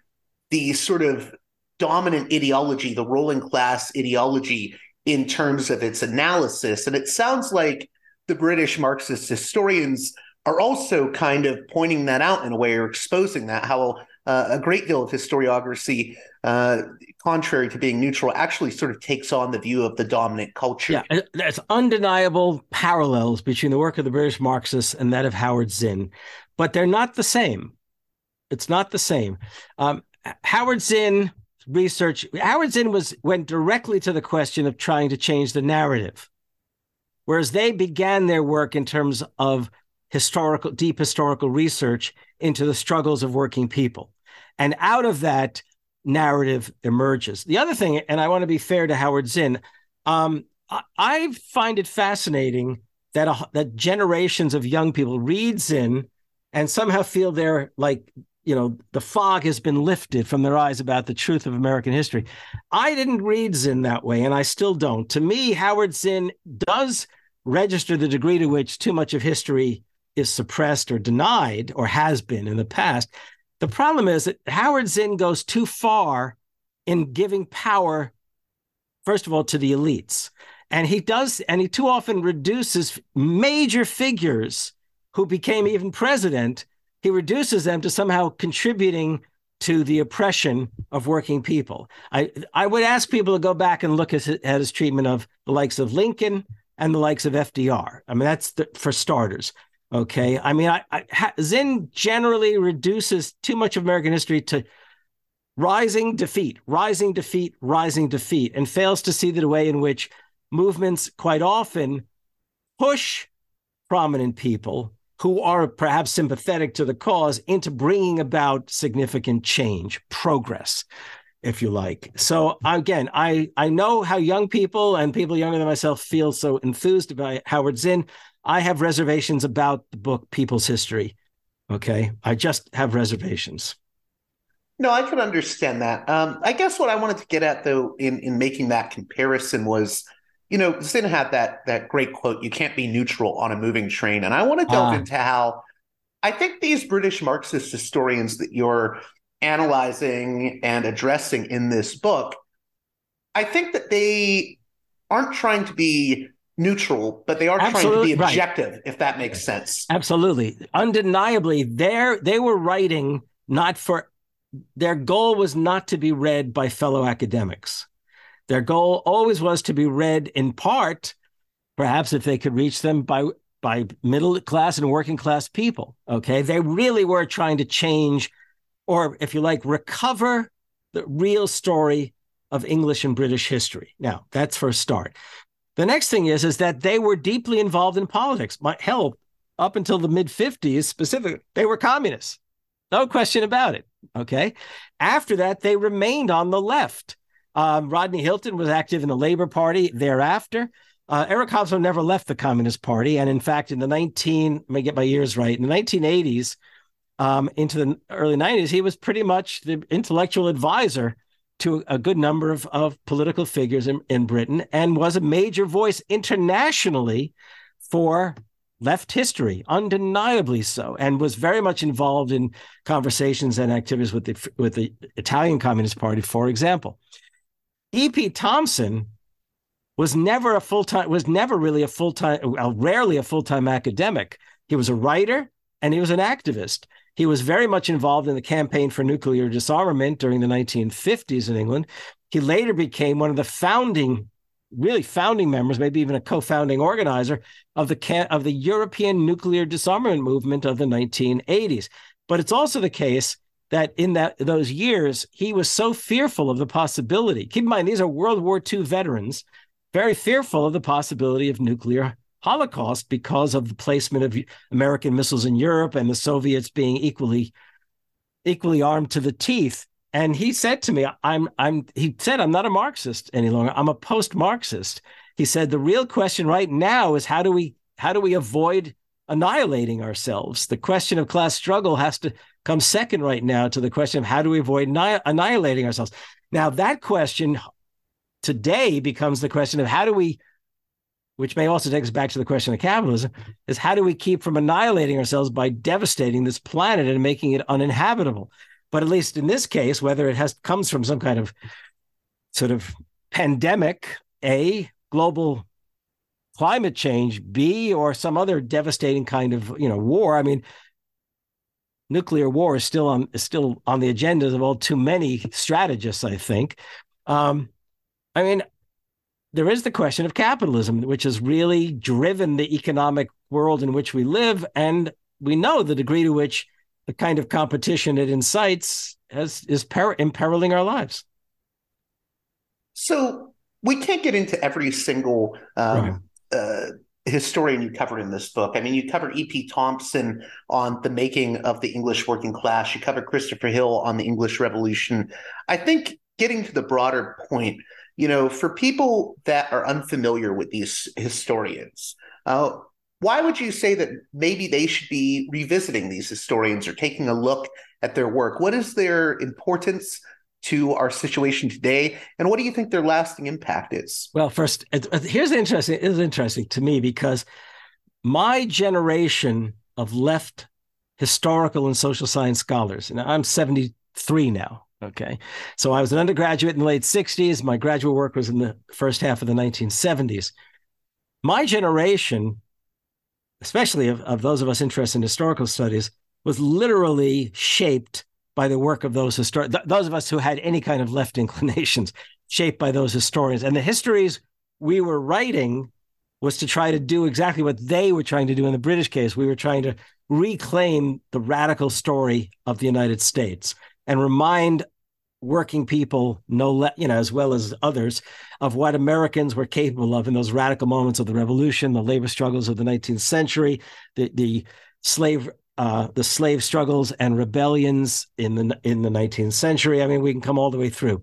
the sort of dominant ideology, the ruling class ideology, in terms of its analysis. And it sounds like the British Marxist historians are also kind of pointing that out in a way or exposing that how uh, a great deal of historiography, uh, contrary to being neutral, actually sort of takes on the view of the dominant culture. Yeah, there's undeniable parallels between the work of the British Marxists and that of Howard Zinn, but they're not the same. It's not the same. Um, Howard Zinn research. Howard Zinn was went directly to the question of trying to change the narrative, whereas they began their work in terms of historical, deep historical research into the struggles of working people. And out of that, narrative emerges. The other thing, and I want to be fair to Howard Zinn, um, I, I, find it fascinating that a, that generations of young people read Zinn and somehow feel they're like you know the fog has been lifted from their eyes about the truth of American history. I didn't read Zinn that way, and I still don't. To me, Howard Zinn does register the degree to which too much of history is suppressed or denied, or has been in the past. The problem is that Howard Zinn goes too far in giving power, first of all, to the elites. And he does, and he too often reduces major figures who became even president, he reduces them to somehow contributing to the oppression of working people. I, I would ask people to go back and look at his, at his treatment of the likes of Lincoln and the likes of FDR. I mean, that's the, for starters. Okay. I mean, I, I, Zinn generally reduces too much of American history to rising defeat, rising defeat, rising defeat, and fails to see the way in which movements quite often push prominent people who are perhaps sympathetic to the cause into bringing about significant change, progress, if you like. So again, I I know how young people and people younger than myself feel so enthused about Howard Zinn. I have reservations about the book People's History. Okay. I just have reservations. No, I can understand that. Um, I guess what I wanted to get at, though, in, in making that comparison was, you know, Zinn had that that great quote, "You can't be neutral on a moving train," and I want to delve ah. into how I think these British Marxist historians that you're analyzing and addressing in this book, I think that they aren't trying to be neutral, but they are Absolutely, trying to be objective, right. if that makes sense. Absolutely. Undeniably, they they were writing not for their goal was not to be read by fellow academics. Their goal always was to be read in part, perhaps if they could reach them by by middle class and working class people. Okay. They really were trying to change, or if you like, recover the real story of English and British history. Now, that's for a start. The next thing is, is that they were deeply involved in politics. My, hell, up until the mid 50s specifically, they were communists. No question about it. Okay. After that, they remained on the left. Um, Rodney Hilton was active in the Labor Party thereafter. Uh, Eric Hobsbawm never left the Communist Party. And in fact, in the 19, let me get my years right, in the 1980s um, into the early 90s, he was pretty much the intellectual advisor to a good number of, of political figures in, in Britain and was a major voice internationally for left history, undeniably so, and was very much involved in conversations and activities with the with the Italian Communist Party, for example. E.P. Thompson was never a full time was never really a full time, well, rarely a full time academic. He was a writer and he was an activist. He was very much involved in the campaign for nuclear disarmament during the 1950s in England. He later became one of the founding, really founding members, maybe even a co-founding organizer of the of the European nuclear disarmament movement of the 1980s. But it's also the case that in that those years he was so fearful of the possibility. Keep in mind these are World War II veterans, very fearful of the possibility of nuclear Holocaust because of the placement of American missiles in Europe and the Soviets being equally equally armed to the teeth. And he said to me, I'm I'm he said, I'm not a Marxist any longer. I'm a post-Marxist. He said the real question right now is how do we how do we avoid annihilating ourselves? The question of class struggle has to come second right now to the question of how do we avoid annihilating ourselves. Now that question today becomes the question of how do we which may also take us back to the question of capitalism, is how do we keep from annihilating ourselves by devastating this planet and making it uninhabitable? But at least in this case, whether it has comes from some kind of sort of pandemic, a global climate change, B, or some other devastating kind of you know war. I mean, nuclear war is still on is still on the agendas of all too many strategists. I think. Um, I mean, there is the question of capitalism, which has really driven the economic world in which we live, and we know the degree to which the kind of competition it incites has is per- imperiling our lives. So we can't get into every single um, right. uh, historian you covered in this book. I mean, you covered E.P. Thompson on the making of the English working class. You covered Christopher Hill on the English Revolution. I think getting to the broader point, you know, for people that are unfamiliar with these historians, uh, why would you say that maybe they should be revisiting these historians or taking a look at their work? What is their importance to our situation today, and what do you think their lasting impact is? Well, first, uh, here's interesting. It is interesting to me because my generation of left historical and social science scholars, and I'm 73 now. Okay. So I was an undergraduate in the late 60s. My graduate work was in the first half of the 1970s. My generation, especially of, of those of us interested in historical studies, was literally shaped by the work of those historians, th- those of us who had any kind of left inclinations, shaped by those historians. And the histories we were writing was to try to do exactly what they were trying to do in the British case. We were trying to reclaim the radical story of the United States and remind working people no le- you know as well as others of what Americans were capable of in those radical moments of the revolution the labor struggles of the 19th century the the slave uh, the slave struggles and rebellions in the in the 19th century. I mean, we can come all the way through.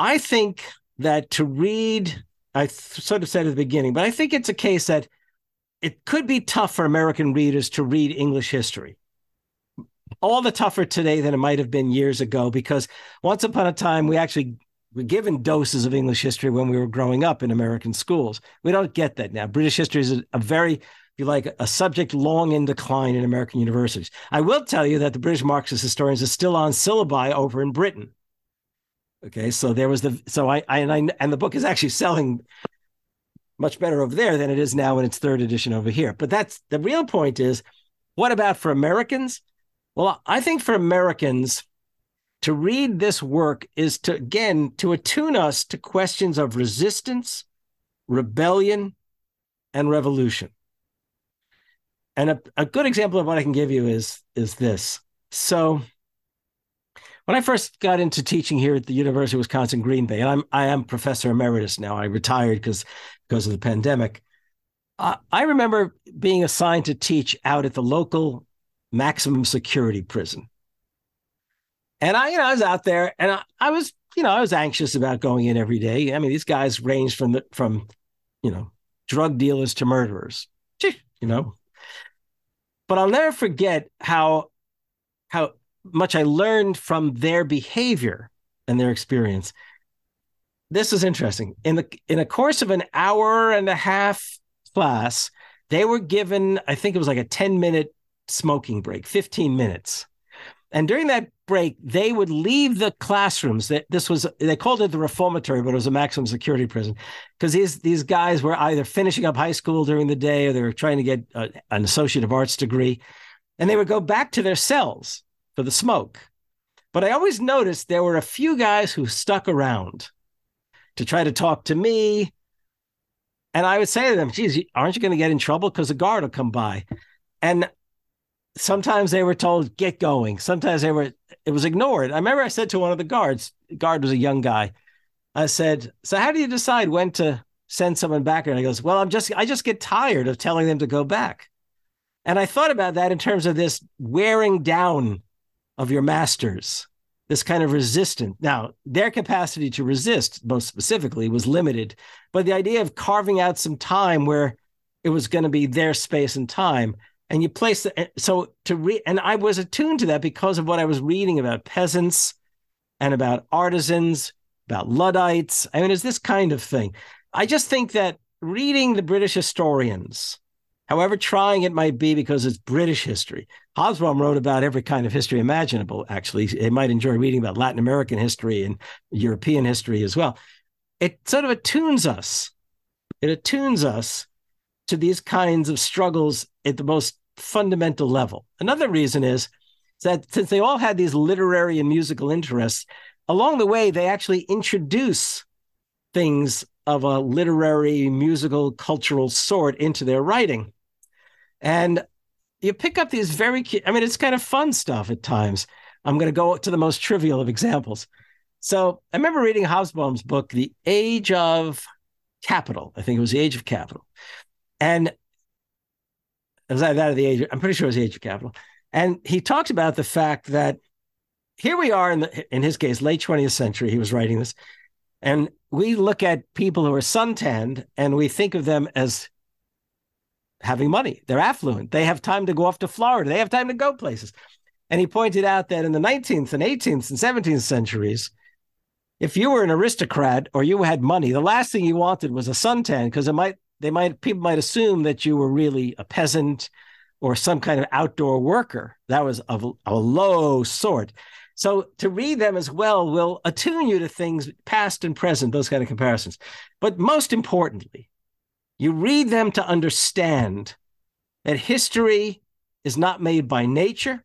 I think that to read, I sort of said at the beginning, but I think it's a case that it could be tough for American readers to read English history. All the tougher today than it might have been years ago, because once upon a time we actually were given doses of English history when we were growing up in American schools. We don't get that now. British history is a, a very you like, a subject long in decline in American universities. I will tell you that the British Marxist historians are still on syllabi over in Britain. Okay, so there was the so I, I and I and the book is actually selling much better over there than it is now in its third edition over here. But that's the real point is what about for Americans? Well, I think for Americans to read this work is to again to attune us to questions of resistance, rebellion, and revolution. And a, a good example of what I can give you is is this. So when I first got into teaching here at the University of Wisconsin Green Bay, and I'm I am professor emeritus now. I retired because because of the pandemic. Uh, I remember being assigned to teach out at the local maximum security prison, and I you know I was out there and I, I was you know I was anxious about going in every day. I mean these guys range from the from you know drug dealers to murderers, you know but I'll never forget how how much I learned from their behavior and their experience. This is interesting. In the in a course of an hour and a half class, they were given, I think it was like a 10 minute smoking break, 15 minutes. And during that break, they would leave the classrooms. That this was they called it the reformatory, but it was a maximum security prison because these these guys were either finishing up high school during the day or they were trying to get a, an associate of arts degree, and they would go back to their cells for the smoke. But I always noticed there were a few guys who stuck around to try to talk to me. And I would say to them, geez, aren't you going to get in trouble? Because a guard will come by. And sometimes they were told get going. Sometimes they were it was ignored. I remember i said to one of the guards guard was a young guy i said so how do you decide when to send someone back? And he goes well i'm just i just get tired of telling them to go back. And i thought about that in terms of this wearing down of your masters this kind of resistance. Now their capacity to resist most specifically was limited but the idea of carving out some time where it was going to be their space and time and you place the, so to read and i was attuned to that because of what i was reading about peasants and about artisans about luddites. I mean it's this kind of thing. I just think that reading the british historians however trying it might be because it's british history hobsbawm wrote about every kind of history imaginable actually. They might enjoy reading about latin american history and european history as well. It sort of attunes us. It attunes us to these kinds of struggles at the most fundamental level. Another reason is that since they all had these literary and musical interests, along the way, they actually introduce things of a literary, musical, cultural sort into their writing. And you pick up these very, I mean, it's kind of fun stuff at times. I'm going to go to the most trivial of examples. So I remember reading Hobsbawm's book, The Age of Capital. I think it was The Age of Capital. And it was either that or The Age, I'm pretty sure it was The Age of Capital. And he talks about the fact that here we are in the, in his case, late 20th century, he was writing this. And we look at people who are suntanned and we think of them as having money. They're affluent. They have time to go off to Florida. They have time to go places. And he pointed out that in the 19th and 18th and 17th centuries, if you were an aristocrat or you had money, the last thing you wanted was a suntan because it might they might people might assume that you were really a peasant or some kind of outdoor worker. That was of a low sort. So to read them as well will attune you to things past and present, those kind of comparisons. But most importantly, you read them to understand that history is not made by nature.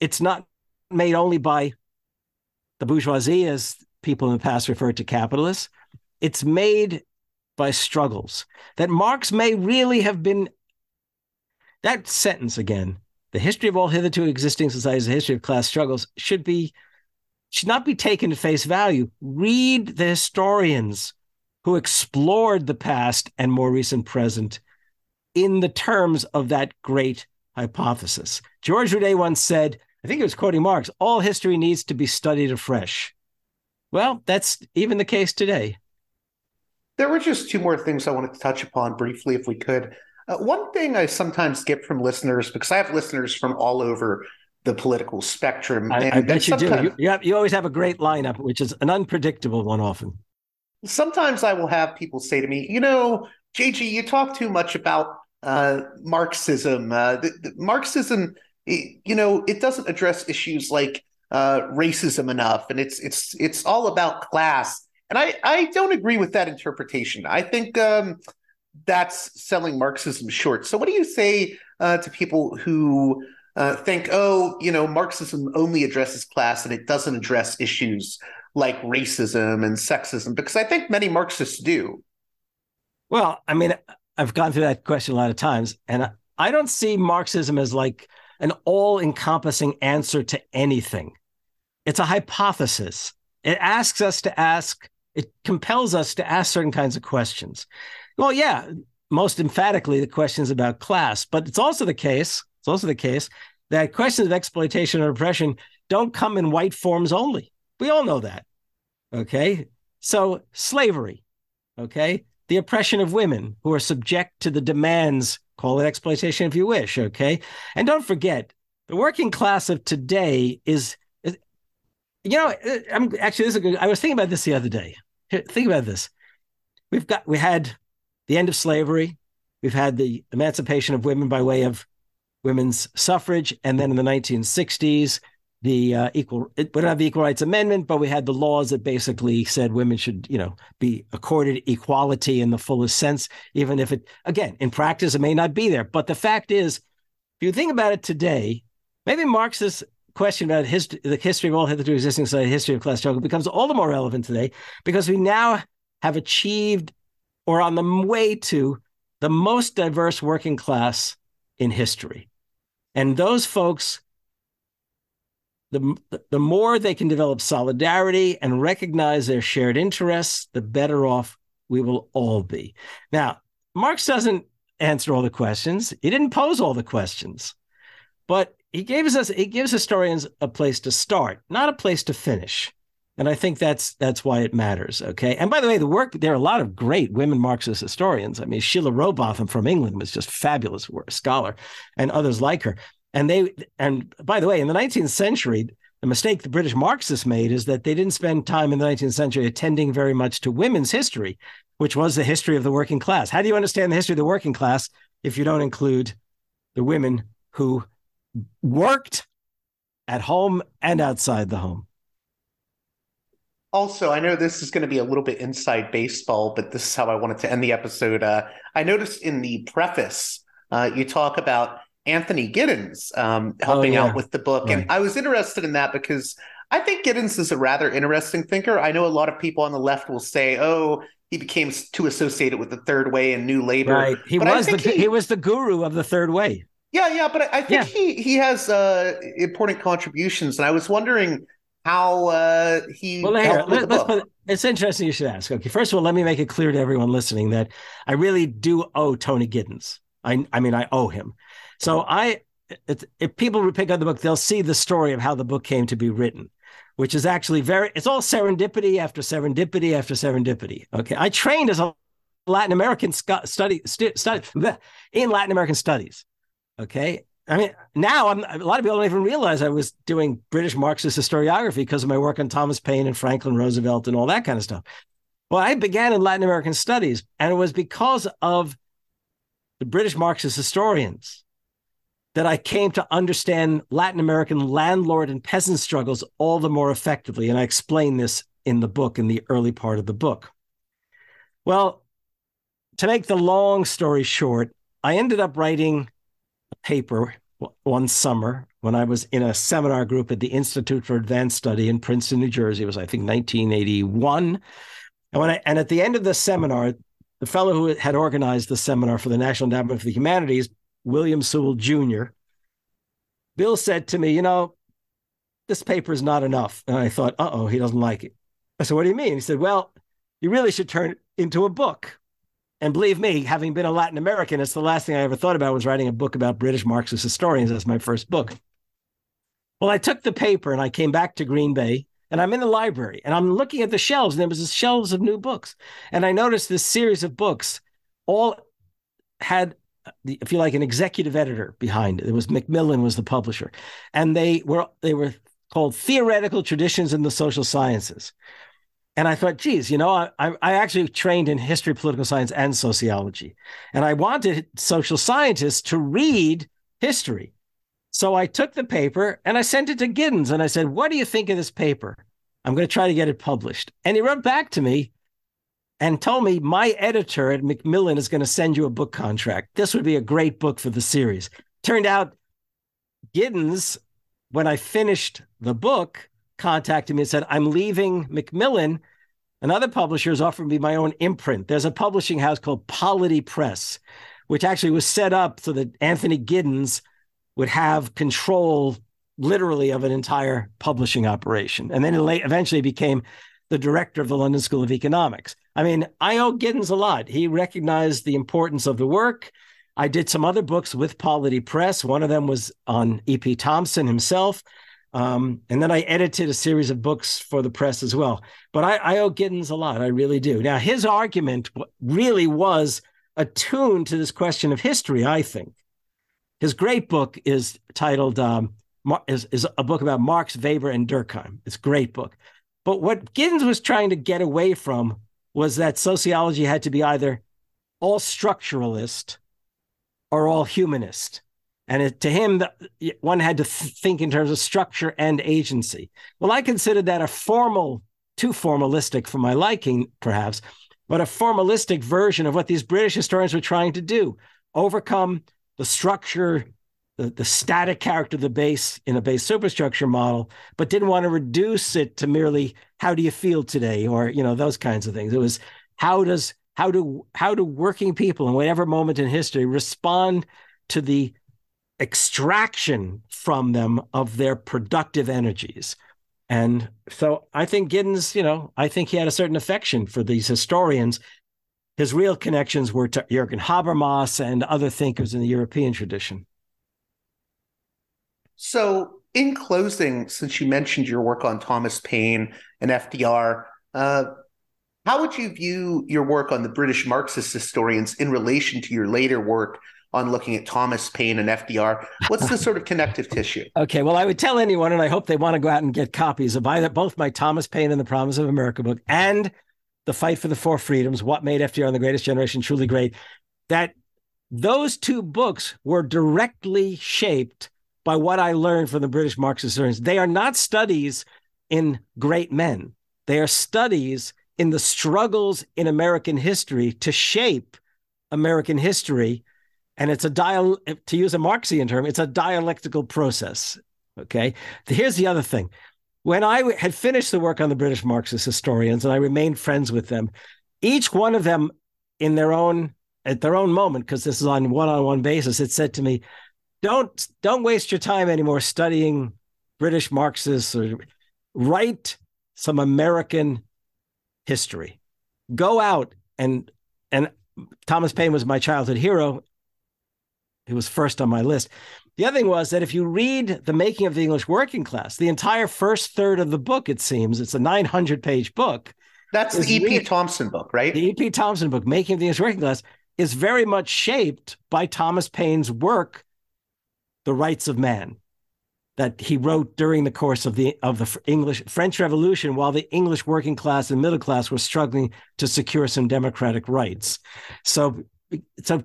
It's not made only by the bourgeoisie, as people in the past referred to capitalists. It's made by struggles. That Marx may really have been that sentence again the history of all hitherto existing societies, the history of class struggles, should be should not be taken at face value. Read the historians who explored the past and more recent present in the terms of that great hypothesis. George Rudé once said, I think he was quoting Marx, all history needs to be studied afresh. Well, that's even the case today. There were just two more things I wanted to touch upon briefly, if we could. Uh, one thing I sometimes get from listeners, because I have listeners from all over the political spectrum. I, and, I bet you do. You, you, have, you always have a great lineup, which is an unpredictable one often. Sometimes I will have people say to me, you know, JG, you talk too much about uh, Marxism. Uh, the, the Marxism, it, you know, it doesn't address issues like uh, racism enough, and it's it's it's all about class. And I I don't agree with that interpretation. I think um, that's selling Marxism short. So, what do you say uh, to people who uh, think, oh, you know, Marxism only addresses class and it doesn't address issues like racism and sexism? Because I think many Marxists do. Well, I mean, I've gone through that question a lot of times, and I don't see Marxism as like an all encompassing answer to anything. It's a hypothesis. It asks us to ask, it compels us to ask certain kinds of questions. Well, yeah, most emphatically, the questions about class, but it's also the case. It's also the case that questions of exploitation and oppression don't come in white forms only. We all know that. Okay. So, slavery, okay, the oppression of women who are subject to the demands, call it exploitation if you wish, okay? And don't forget, the working class of today is, you know, uh, I'm actually, this is good, I was thinking about this the other day. Think about this. We've got, we had the end of slavery. We've had the emancipation of women by way of women's suffrage. And then in the 1960s, the uh, equal, we don't have the Equal Rights Amendment, but we had the laws that basically said women should, you know, be accorded equality in the fullest sense, even if it, again, in practice, it may not be there. But the fact is, if you think about it today, maybe Marx's question about the history of all hitherto existing society, history of class struggle, becomes all the more relevant today because we now have achieved or on the way to the most diverse working class in history. And those folks, the, the more they can develop solidarity and recognize their shared interests, the better off we will all be. Now, Marx doesn't answer all the questions. He didn't pose all the questions, but he gives us he gives historians a place to start, not a place to finish. And I think that's that's why it matters. Okay. And by the way, the work there are a lot of great women Marxist historians. I mean, Sheila Rowbotham from England was just fabulous scholar, and others like her. And they and by the way, in the 19th century, the mistake the British Marxists made is that they didn't spend time in the 19th century attending very much to women's history, which was the history of the working class. How do you understand the history of the working class if you don't include the women who worked at home and outside the home? also, I know this is going to be a little bit inside baseball, but this is how I wanted to end the episode. Uh, I noticed in the preface, uh, you talk about Anthony Giddens um, helping oh, yeah. out with the book. Right. And I was interested in that because I think Giddens is a rather interesting thinker. I know a lot of people on the left will say, oh, he became too associated with the third way and new labor. Right. He but was the he, he, was the guru of the third way. Yeah, yeah, but I, I think yeah. he he has uh, important contributions, and I was wondering how uh, he. Well, here, let, us put. It's interesting you should ask. Okay, first of all, let me make it clear to everyone listening that I really do owe Tony Giddens. I I mean, I owe him. So I, if people pick up the book, they'll see the story of how the book came to be written which is actually very, it's all serendipity after serendipity after serendipity. Okay. I trained as a Latin American study, study in Latin American studies. Okay. I mean, now I'm, a lot of people don't even realize I was doing British Marxist historiography because of my work on Thomas Paine and Franklin Roosevelt and all that kind of stuff. Well, I began in Latin American studies, and it was because of the British Marxist historians that I came to understand Latin American landlord and peasant struggles all the more effectively. And I explain this in the book, in the early part of the book. Well, to make the long story short, I ended up writing paper one summer when I was in a seminar group at the Institute for Advanced Study in Princeton, New Jersey. It was, I think, 1981. And when I and at the end of the seminar, the fellow who had organized the seminar for the National Endowment for the Humanities William Sewell Jr., Bill said to me, You know, this paper is not enough. And I thought, Uh oh, he doesn't like it. I said, What do you mean? He said, Well, you really should turn it into a book. And believe me, having been a Latin American, it's the last thing I ever thought about was writing a book about British Marxist historians. That's my first book. Well, I took the paper and I came back to Green Bay and I'm in the library and I'm looking at the shelves and there was shelves of new books. And I noticed this series of books all had if you like, an executive editor behind it. It was Macmillan was the publisher, and they were they were called Theoretical Traditions in the Social Sciences. And I thought, geez, you know, I, I actually trained in history, political science, and sociology. And I wanted social scientists to read history. So I took the paper and I sent it to Giddens and I said, What do you think of this paper? I'm going to try to get it published. And he wrote back to me and told me my editor at Macmillan is going to send you a book contract. This would be a great book for the series. Turned out Giddens, when I finished the book, contacted me and said, I'm leaving Macmillan. Another publisher has offered me my own imprint. There's a publishing house called Polity Press, which actually was set up so that Anthony Giddens would have control literally of an entire publishing operation. And then eventually became the director of the London School of Economics. I mean, I owe Giddens a lot. He recognized the importance of the work. I did some other books with Polity Press. One of them was on E.P. Thompson himself. Um, and then I edited a series of books for the press as well. But I, I owe Giddens a lot. I really do. Now, his argument really was attuned to this question of history, I think. His great book is titled, um, is, is a book about Marx, Weber, and Durkheim. It's a great book. But what Giddens was trying to get away from was that sociology had to be either all structuralist or all humanist. And it, to him, the, one had to th- think in terms of structure and agency. Well, I considered that a formal, too formalistic for my liking, perhaps, but a formalistic version of what these British historians were trying to do overcome the structure the, the static character of the base in a base superstructure model, but didn't want to reduce it to merely how do you feel today or you know those kinds of things. It was how does how do how do working people in whatever moment in history respond to the extraction from them of their productive energies. And so I think Giddens, you know, I think he had a certain affection for these historians. His real connections were to Jürgen Habermas and other thinkers in the European tradition. So, in closing, since you mentioned your work on Thomas Paine and FDR, uh, how would you view your work on the British Marxist historians in relation to your later work on looking at Thomas Paine and FDR? What's the sort of connective tissue? Okay, well, I would tell anyone, and I hope they want to go out and get copies of either both my Thomas Paine and the Promise of America book and the Fight for the Four Freedoms: What Made FDR and the Greatest Generation Truly Great. That those two books were directly shaped by what I learned from the British Marxist historians. They are not studies in great men. They are studies in the struggles in American history to shape American history. And it's a dial to use a Marxian term, it's a dialectical process. Okay. Here's the other thing. When I had finished the work on the British Marxist historians and I remained friends with them, each one of them in their own at their own moment, because this is on one-on-one basis, it said to me, don't don't waste your time anymore studying British Marxists or write some American history. Go out and and Thomas Paine was my childhood hero. He was first on my list. The other thing was that if you read The Making of the English Working Class, the entire first third of the book, it seems, it's a 900 page book. That's the E.P. Really, Thompson book, right? The E.P. Thompson book, Making of the English Working Class, is very much shaped by Thomas Paine's work, The Rights of Man that he wrote during the course of the of the English French Revolution while the English working class and middle class were struggling to secure some democratic rights. So so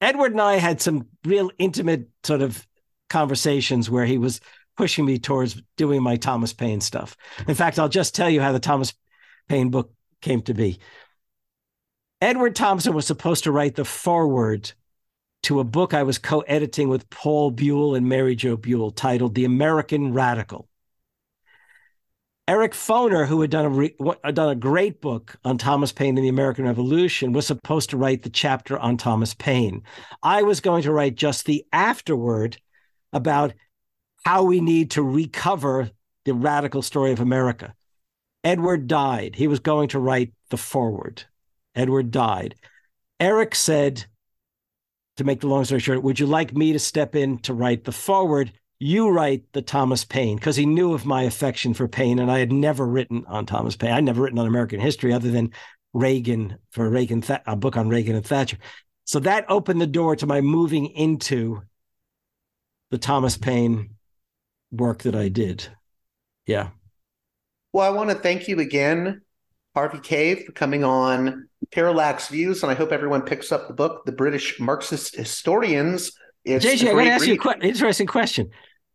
Edward and I had some real intimate sort of conversations where he was pushing me towards doing my Thomas Paine stuff. In fact, I'll just tell you how the Thomas Paine book came to be. Edward Thompson was supposed to write the foreword to a book I was co editing with Paul Buhle and Mari Jo Buhle titled The American Radical. Eric Foner, who had done a, re- uh, done a great book on Thomas Paine and the American Revolution, was supposed to write the chapter on Thomas Paine. I was going to write just the afterword about how we need to recover the radical story of America. Edward died. He was going to write the foreword. Edward died. Eric said, to make the long story short, would you like me to step in to write the foreword? You write the Thomas Paine because he knew of my affection for Paine, and I had never written on Thomas Paine. I'd never written on American history other than Reagan for Reagan, a book on Reagan and Thatcher. So that opened the door to my moving into the Thomas Paine work that I did. Yeah. Well, I want to thank you again Harvey Kaye, for coming on Parallax Views, and I hope everyone picks up the book, The British Marxist Historians. It's JJ, I want to ask read. you a qu- interesting question.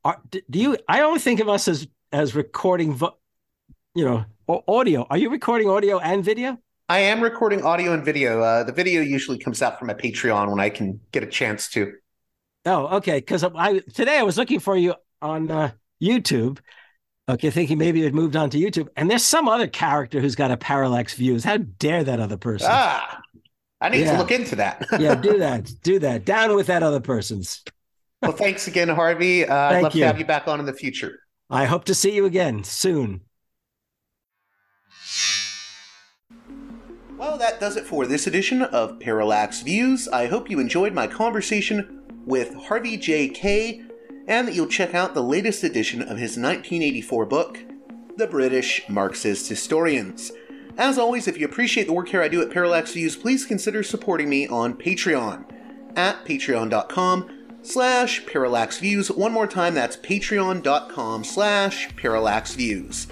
Are, do you? I only think of us as as recording, vo- you know, audio. Are you recording audio and video? I am recording audio and video. Uh, the video usually comes out from my Patreon when I can get a chance to. Oh, okay. Because I today I was looking for you on uh, YouTube, Okay, thinking maybe it moved on to YouTube. And there's some other character who's got a parallax views. How dare that other person? Ah, I need yeah. to look into that. yeah, do that. Do that. Down with that other person's. well, thanks again, Harvey. Uh, I'd love you. to have you back on in the future. I hope to see you again soon. Well, that does it for this edition of Parallax Views. I hope you enjoyed my conversation with Harvey J. Kaye and that you'll check out the latest edition of his 1984 book, The British Marxist Historians. As always, if you appreciate the work here I do at Parallax Views, please consider supporting me on Patreon at patreon.com slash parallaxviews. One more time, that's patreon.com slash parallaxviews.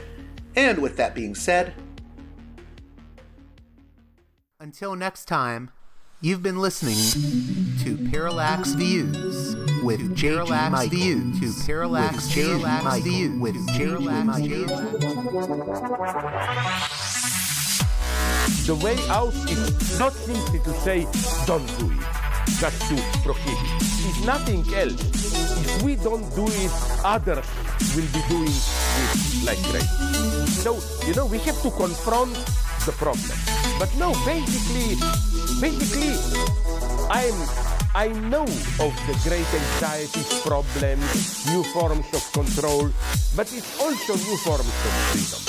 And with that being said, until next time, you've been listening to Parallax Views with J. Parallax Views to Parallax Parallax Views with Parallax The way out is not simply to say don't do it, just to prohibit. It's nothing else. If we don't do it, others will be doing it like crazy. So, you know, we have to confront the problem. But no, basically, basically, I'm I know of the great anxieties, problems, new forms of control, but it's also new forms of freedom.